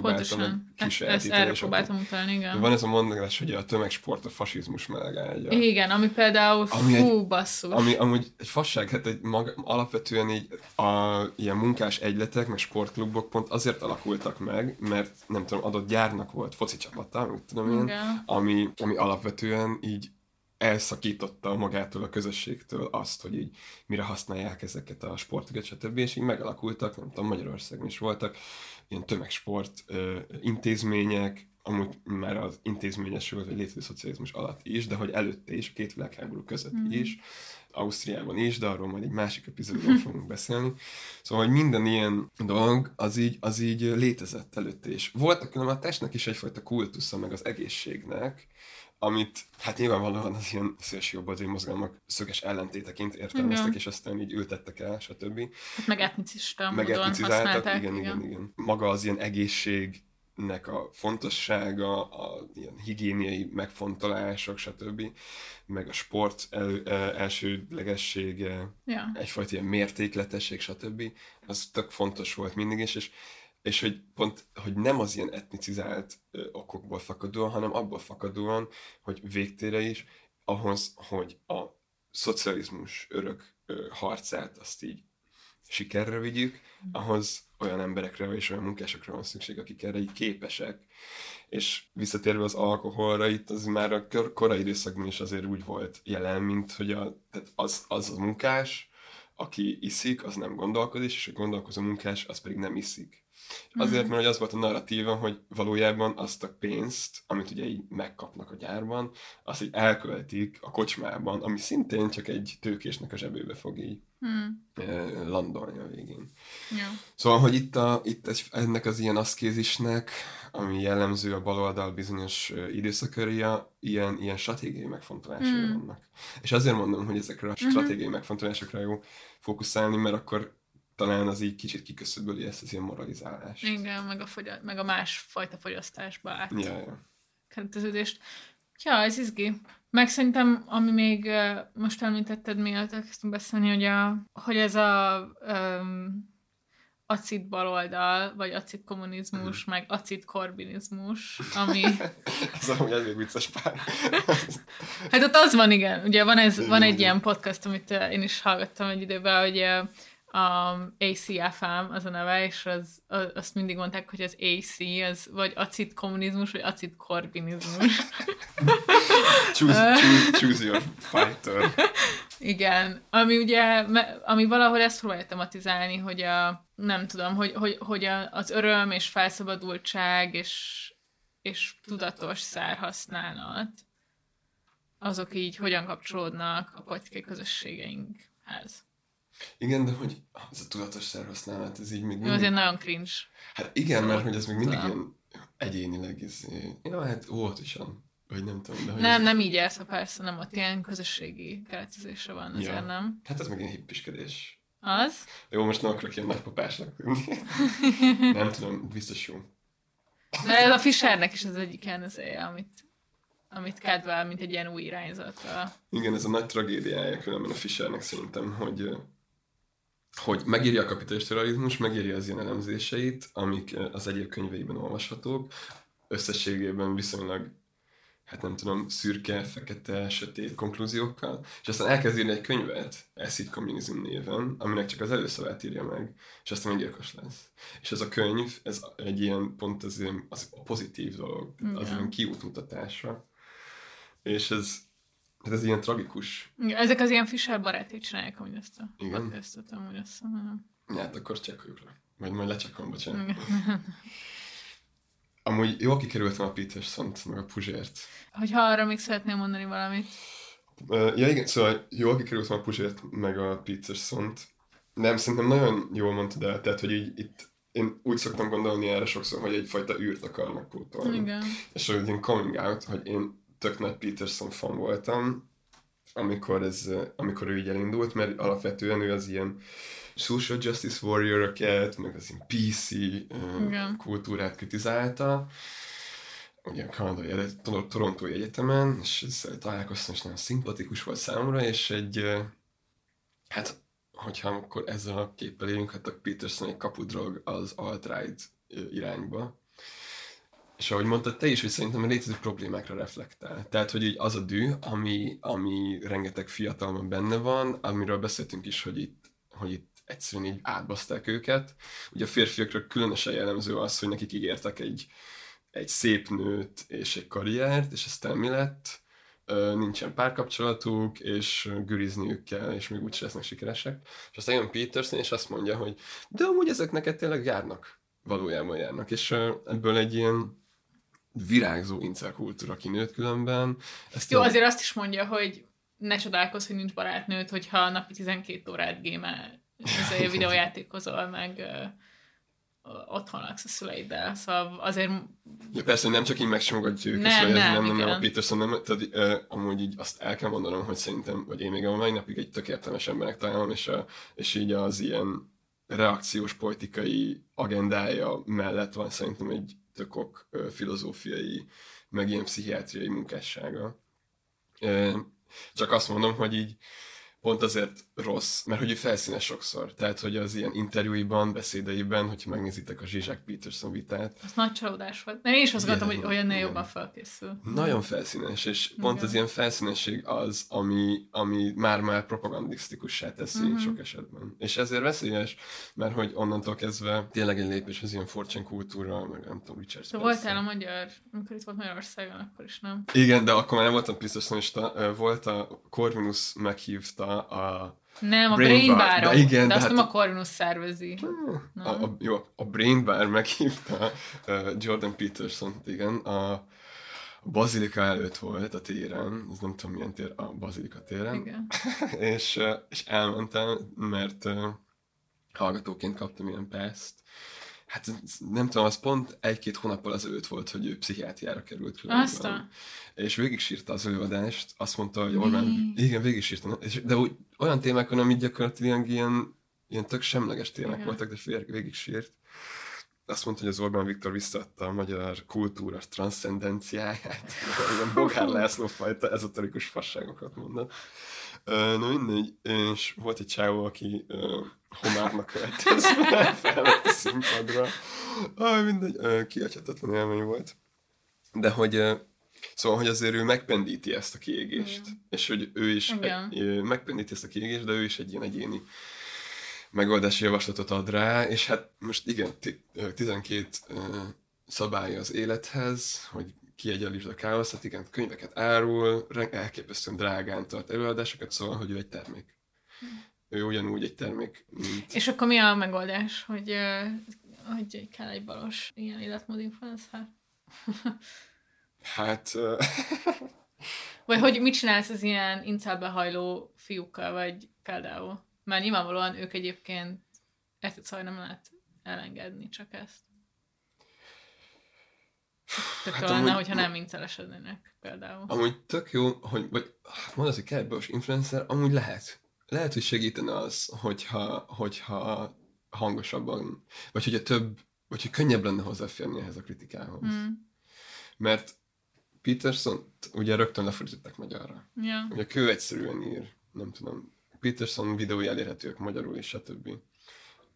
hagyományát próbálta meg Pontosan. Ezt, ezt erre próbáltam utalni, igen. Van ez a mondás, hogy a tömegsport a fasizmus melegágya. Igen, ami például Ami fú, egy- basszus. Ami amúgy egy fasság, hát egy maga, alapvetően így a ilyen munkás egyletek, meg sportklubok pont azért alakultak meg, mert nem tudom, adott gyárnak volt foci csapata, mit tudom én, Igen. ami, ami alapvetően így elszakította magától a közösségtől azt, hogy így mire használják ezeket a sportokat, stb. És így megalakultak, nem tudom, Magyarországon is voltak ilyen tömegsport ö, intézmények, amúgy már az intézményesült, vagy létező szocializmus alatt is, de hogy előtte is, a két világháború között Mhm. is, Ausztriában is, de arról majd egy másik epizódban [laughs] fogunk beszélni. Szóval, hogy minden ilyen dolog, az így, az így létezett előtte is. Voltak különben a testnek is egyfajta kultusza, meg az egészségnek, amit hát nyilvánvalóan az ilyen szélsőjobboldali mozgalmak szöges ellentéteként értelmeztek, Igen. és aztán így ültettek el, stb. Hát meg etnicista Meg módon használták. igen, igen, igen. Maga az ilyen egészségnek a fontossága, a ilyen higiéniai megfontolások, stb. Meg a sport el, el, elsődlegessége, Ja. egyfajta ilyen mértékletesség, stb. Az tök fontos volt mindig is, és, és hogy pont, hogy nem az ilyen etnicizált okokból fakadóan, hanem abból fakadóan, hogy végtére is ahhoz, hogy a szocializmus örök harcát azt így sikerre vigyük, ahhoz olyan emberekre és olyan munkásokra van szükség, akik erre így képesek. És visszatérve az alkoholra, itt az már a kor- korai időszakban is azért úgy volt jelen, mint hogy a, tehát az, az a munkás, aki iszik, az nem gondolkodik, és a gondolkozó munkás, az pedig nem iszik. Azért, mert hogy az volt a narratíva, hogy valójában azt a pénzt, amit ugye így megkapnak a gyárban, azt így elköltik a kocsmában, ami szintén csak egy tőkésnek a zsebébe fog így Hmm. eh, landolni a végén. Ja. Szóval, hogy itt, a, itt egy, ennek az ilyen aszkézisnek, ami jellemző a baloldal bizonyos ö, időszakörja, ilyen, ilyen stratégiai megfontolásai Mm. mm. vannak. És azért mondom, hogy ezekre a stratégiai megfontolásokra jó fókuszálni, mert akkor talán az így kicsit kiköszöböli ezt az ilyen moralizálást. Igen, meg a, fogy- meg a más fajta fogyasztásba át. Ja, ja. kereteződést. Ja, ez izgi. Meg szerintem, ami még most említetted, mielőtt elkezdtünk beszélni, hogy, a, hogy ez a um, acid baloldal, vagy acid kommunizmus, meg acid korbinizmus, [laughs] ami... Ez amúgy elég vicces pár. Hát ott az van, igen. Ugye van, ez, van egy ilyen podcast, amit én is hallgattam egy időben, hogy a ACFM az a neve, és az, az, azt mindig mondták, hogy az AC, az vagy acid kommunizmus, vagy acid korbinizmus. [laughs] Choose, choose, choose your fighter. Igen, ami ugye, ami valahol ezt próbálja tematizálni, hogy a, nem tudom, hogy, hogy, hogy a, az öröm és felszabadultság és, és tudatos szárhasználat, azok így hogyan kapcsolódnak a politikai közösségeinkhez. Igen, de hogy az a tudatos szerhasználat, ez így még Jó, mindig... azért nagyon cringe. Hát igen, mert hogy ez még mindig ilyen egyénileg izé... Ja, hát óvatosan. Vagy nem tudom, de hogy Nem, ez... nem így érsz, persze, nem ott ilyen közösségi keretezése van, azért Ja. nem. Hát ez meg ilyen hippiskedés. Az? Jó, most nem akarok ilyen nagypapásnak [laughs] nem tudom, biztos jó. De ez a Fischernek is az egyik ilyen izéje, amit, amit kedvel, mint egy ilyen új irányzatra. Igen, ez a nagy tragédiája különben a Fischernek szerintem, hogy hogy megírja a kapitalista megírja az ilyen elemzéseit, amik ö, az egyéb könyveiben olvashatók, összességében viszonylag hát nem tudom, szürke, fekete, sötét konklúziókkal, és aztán elkezd írni egy könyvet, Acid Communism néven, aminek csak az előszavát írja meg, és aztán gyilkos lesz. És ez a könyv, ez egy ilyen pont az, ilyen, az a pozitív dolog, az Igen. ilyen kiútmutatása. És ez Hát ez ilyen tragikus. Igen, Ezek az ilyen Fischer barátai csinálják amúgy ezt a Igen? podcastot, amúgy azt mondom. Ja, hát akkor csekkoljuk le. Vagy majd lecsekkolom, bocsánat. Igen. [laughs] Amúgy jól kikerültem a peterson meg a Puzsért. Hogyha arra még szeretném mondani valamit. Ja igen, szóval jól kikerültem a Puzsért, meg a peterson Nem, szerintem nagyon jól mondtad el, tehát, hogy így itt én úgy szoktam gondolni erre sokszor, hogy egyfajta űrt akarnak pótolni. Igen. És hogy én coming out, hogy én tök nagy Peterson fan voltam, amikor, ez, amikor ő így elindult, mert alapvetően ő az ilyen social justice warrior meg az ilyen PC Igen. kultúrát kritizálta, ugye a kanadai Torontói Egyetemen, és ezzel találkoztam, és nagyon szimpatikus volt számomra, és egy, hát, hogyha akkor ezzel a képpel élünk, hát a Peterson egy kapudrog az alt-right irányba, és ahogy mondtad te is, hogy szerintem a létező problémákra reflektál. Tehát, hogy így az a dű, ami, ami rengeteg fiatalban benne van, amiről beszéltünk is, hogy itt, hogy itt egyszerűen így átbaszták őket. Ugye a férfiakra különösen jellemző az, hogy nekik ígértek egy, egy szép nőt és egy karriert, és aztán mi lett? Nincsen párkapcsolatuk, és gürizniük kell, és még úgyse lesznek sikeresek. És aztán jön Peterson, és azt mondja, hogy de amúgy ezek neked tényleg járnak. Valójában járnak. És ebből egy ilyen virágzó incelkultúra kinőtt különben. Ezt Jó, a- azért azt is mondja, hogy ne csodálkozz, hogy nincs barátnőd, hogyha napi 12 órát gémel, izé, [laughs] videójátékozol, meg otthon laksz a szüleiddel. Szóval azért Ja, persze, nem csak így megsimogatjuk Nem, szóval ez nem, nem, nem, nem, a. Peterson nem, tehát ö, amúgy így azt el kell mondanom, hogy szerintem, vagy én még a mai napig egy tök értelmes embernek találom, és, a, és így az ilyen reakciós politikai agendája mellett van szerintem egy tök ok ö, filozófiai, meg ilyen pszichiátriai munkássága. Csak azt mondom, hogy így pont azért rossz, mert hogy ő felszínes sokszor. Tehát, hogy az ilyen interjúiban, beszédeiben, hogyha megnézitek a Zsizsák Peterson vitát, az nagy csalódás volt. Nem, én is azt gondoltam, hogy olyan jobban felkészül. nagyon felszínes, és pont Igen. az ilyen felszínesség az, ami, ami már-már propagandisztikussá teszi Mhm. sok esetben. És ezért veszélyes, mert hogy onnantól kezdve tényleg egy lépés az ilyen fortune kultúra, meg nem tudom, Richard Te voltál a magyar, amikor itt volt Magyarországon, akkor is nem. Igen, de akkor már nem voltam Ö, volt a Corvinus meghívta a Nem, a Brain Brain, Bar. De igen, de de azt hát- nem a Corvinus szervezi. A, a, jó, a Brain Bar meghívta uh, Jordan peterson igen, a, Bazilika előtt volt a téren, ez nem tudom milyen tér, a Bazilika téren, Igen. [laughs] és, uh, és elmentem, mert uh, hallgatóként kaptam ilyen pászt. Hát nem tudom, az pont egy-két hónappal az őt volt, hogy ő pszichiátriára került különben. Aztán. És végig sírta az előadást, azt mondta, hogy Mi? Orbán, igen, végig sírta, de úgy, olyan témákon, amik gyakorlatilag ilyen, ilyen tök semleges témák Igen. voltak, de végig sírt. Azt mondta, hogy az Orbán Viktor visszaadta a magyar kultúra transzcendenciáját. [laughs] Ilyen Bogár László fajta ezoterikus fasságokat mondott. Na mindegy, és volt egy csávó, aki homárnak költözve felment a színpadra. Ah, mindegy, kiadhatatlan élmény volt. De hogy Szóval, hogy azért ő megpendíti ezt a kiégést, Igen. és hogy ő is egy, megpendíti ezt a kiégést, de ő is egy ilyen egyéni megoldási javaslatot ad rá, és hát most igen, ti- ö, 12 ö, szabálya az élethez, hogy kiegyenlítsd a káoszat, igen, könyveket árul, elképesztően drágán tart előadásokat, szóval, hogy ő egy termék. Ő ugyanúgy egy termék, mint... És akkor mi a megoldás, hogy, hogy kell egy balos ilyen életmód influencer? Hát... [laughs] Vagy hogy mit csinálsz az ilyen incelbe hajló fiúkkal, vagy például? Mert nyilvánvalóan ők egyébként érted, szóval nem lehet elengedni csak ezt. Tök Hát lenne, hogyha nem incelesednének például. Amúgy tök jó, hogy, vagy hát mondasz, hogy kell influencer, amúgy lehet. Lehet, hogy segítene az, hogyha, hogyha hangosabban, vagy hogyha több, vagy hogy könnyebb lenne hozzáférni ehhez a kritikához. Mm. Mert Peterson ugye rögtön lefordították magyarra. Ja. Ugye kő egyszerűen ír, nem tudom, Peterson videói elérhetők magyarul és stb.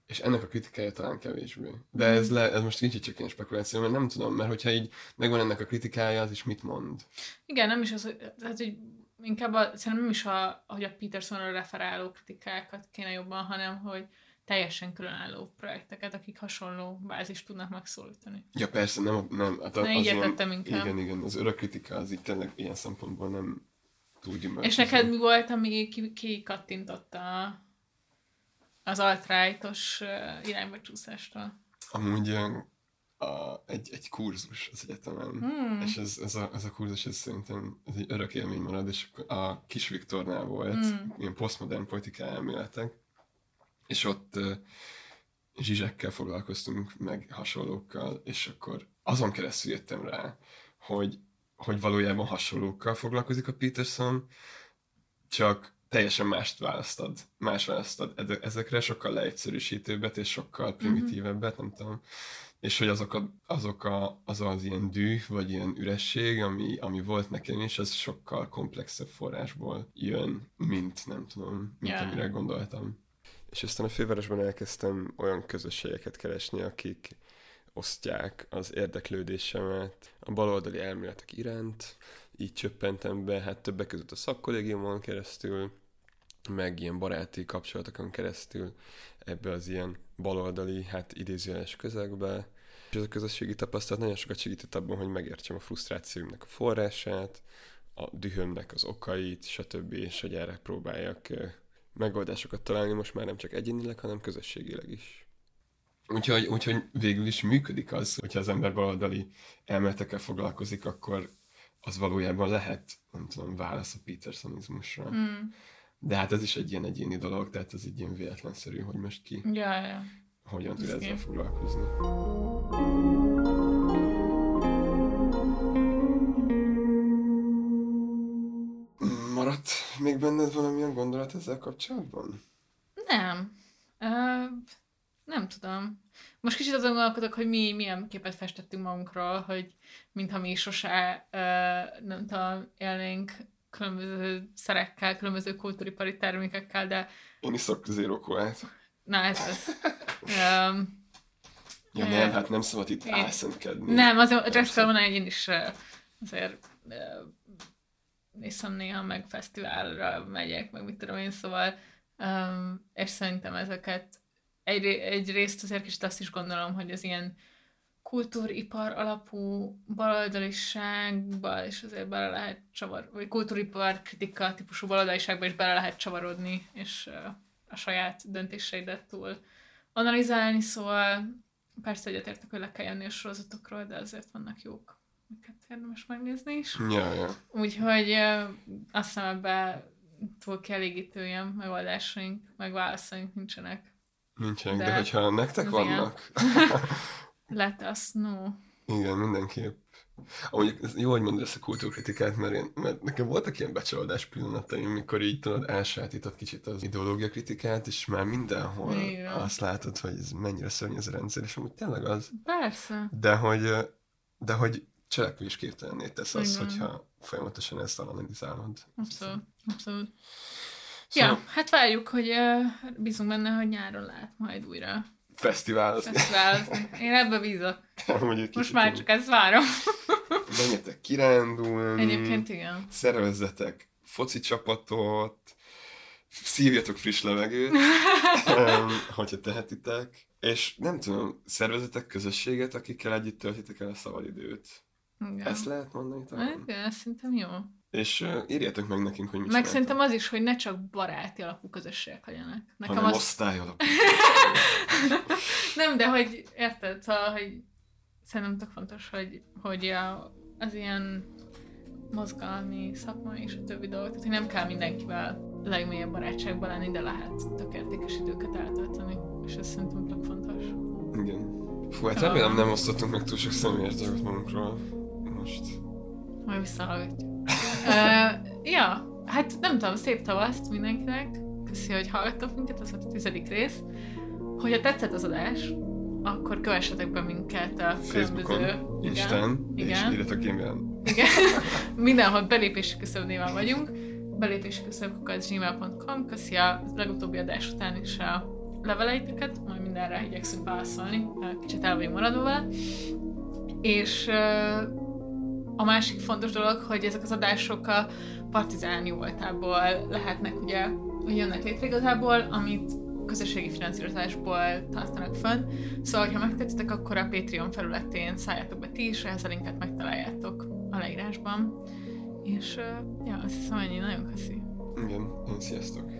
És ennek a kritikája talán kevésbé. De ez, le, ez most kicsit csak ilyen spekuláció, mert nem tudom, mert hogyha így megvan ennek a kritikája, az is mit mond? Igen, nem is az, hogy, tehát, hogy inkább a, szerintem nem is a, hogy a Petersonra referáló kritikákat kéne jobban, hanem hogy teljesen különálló projekteket, akik hasonló bázist tudnak megszólítani. Ja persze, nem, nem hát Ne, így értettem inkább. Igen, igen, az örök kritika az itt tényleg ilyen szempontból nem rohadtul gyümölcsöző. És neked mi volt, ami ki, ki kattintotta az uh, irányba csúszástól? Amúgy a, egy, egy kurzus az egyetemen, Hmm. és ez, ez, a, ez a kurzus ez szerintem ez egy örök élmény marad, és a Kis Viktornál volt, Hmm. ilyen posztmodern politikai elméletek, és ott uh, zsizsekkel foglalkoztunk, meg hasonlókkal, és akkor azon keresztül jöttem rá, hogy, hogy valójában hasonlókkal foglalkozik a Peterson, csak teljesen mást választad, más választad ezekre, sokkal leegyszerűsítőbbet és sokkal primitívebbet, nem tudom. És hogy azok, a, azok a, az az ilyen dű, vagy ilyen üresség, ami, ami volt nekem is, az sokkal komplexebb forrásból jön, mint nem tudom, mint Ja. amire gondoltam. És aztán a fővárosban elkezdtem olyan közösségeket keresni, akik osztják az érdeklődésemet a baloldali elméletek iránt. Így csöppentem be, hát többek között a szakkollégiumon keresztül, meg ilyen baráti kapcsolatokon keresztül ebbe az ilyen baloldali, hát idézőjeles közegbe. És ez a közösségi tapasztalat nagyon sokat segített abban, hogy megértsem a frusztrációimnak a forrását, a dühömnek az okait, stb. és hogy erre próbáljak megoldásokat találni most már nem csak egyénileg, hanem közösségileg is. Úgyhogy, úgyhogy végül is működik az, hogyha az ember baloldali elméletekkel foglalkozik, akkor az valójában lehet, nem tudom, válasz a Petersonizmusra. Mm. De hát ez is egy ilyen egyéni dolog, tehát ez egy ilyen véletlenszerű, hogy most ki Ja, ja. Hogyan tud Ez ezzel foglalkozni. Maradt még benned valamilyen gondolat ezzel kapcsolatban? Nem. Uh, nem tudom. Most kicsit azon gondolkodok, hogy mi milyen képet festettünk magunkról, hogy mintha mi sose, uh, nem tudom, élnénk különböző szerekkel, különböző kultúripari termékekkel, de Én iszok zero. Na ez az. [laughs] Um, Ja Ö, nem, hát nem szabad itt én- álszentkedni. nem, azért Persze. Dress van, hogy én is azért uh, iszom néha, meg fesztiválra megyek, meg mit tudom én, szóval um, és szerintem ezeket egy, egyrészt azért kicsit azt is gondolom, hogy az ilyen kultúripar alapú baloldaliságba is azért bele lehet csavar, vagy kultúripar kritika típusú baloldaliságba is bele lehet csavarodni, és uh, a saját döntéseidet túl analizálni, szóval persze egyetértek, hogy le kell jönni a sorozatokról, de azért vannak jók, amiket érdemes megnézni is. Ja, ja. Úgyhogy azt hiszem ebben túl kielégítő ilyen megoldásaink, meg válaszaink nincsenek. Nincsenek, de, De hogyha nektek vannak, [laughs] Let us know. igen, mindenképp. Amúgy jó, hogy mondod ezt a kultúrkritikát, mert, én, mert nekem voltak ilyen becsodás pillanataim, mikor így tudod, elsajátított kicsit az ideológia kritikát, és már mindenhol Igen. azt látod, hogy ez mennyire szörnyű ez a rendszer, és amúgy tényleg az. Persze. De hogy, de hogy cselekvésképtelenné tesz az, Igen. hogyha folyamatosan ezt analizálod. Abszolút. Abszolút. Szóval Ja, hát várjuk, hogy uh, bízunk benne, hogy nyáron lát majd újra fesztiválozni. Én ebbe bízok. Egy Most már csak ezt várom. Menjetek kirándulni. Egyébként igen. szervezzetek foci csapatot, szívjatok friss levegőt, hogyha tehetitek, és nem tudom, szervezetek közösséget, akikkel együtt töltitek el a szabadidőt. igen. Ezt lehet mondani talán? Igen, ez szerintem jó. És uh, írjátok meg nekünk, hogy mit Meg szerintem az is, hogy ne csak baráti alapú közösségek legyenek. Nekem hanem az... osztály alapú. [laughs] Nem, de hogy érted, szóval, hogy szerintem tök fontos, hogy, hogy a, az ilyen mozgalmi, szakmai és a többi dolog, tehát hogy nem kell mindenkivel legmélyebb barátságban lenni, de lehet tök értékes időket eltölteni, és ez szerintem tök fontos. Igen. Fú, hát remélem nem osztottunk meg túl sok személyes dolgot magunkról most. Majd visszahallgatjuk. Uh, ja, hát nem tudom, szép tavaszt mindenkinek. Köszi, hogy hallgattok minket, ez volt a tizedik rész. Hogyha tetszett az adás, akkor kövessetek be minket a Facebookon, különböző... Instán, és igen. írjatok e-mailen. Igen. [laughs] Mindenhol belépési küszöb néven vagyunk. Belépési küszöb gmail.com. Köszi a legutóbbi adás után is a leveleiteket, majd mindenre igyekszünk válaszolni. Kicsit el maradva vele. És ö, a másik fontos dolog, hogy ezek az adások a partizáni voltából lehetnek ugye, hogy jönnek létre igazából, amit közösségi finanszírozásból tartanak fönn. Szóval, ha megtetszettek, akkor a Patreon felületén szálljátok be ti is, ehhez a linket megtaláljátok a leírásban. És uh, ja, azt hiszem ennyi, nagyon köszi. Igen, én sziasztok.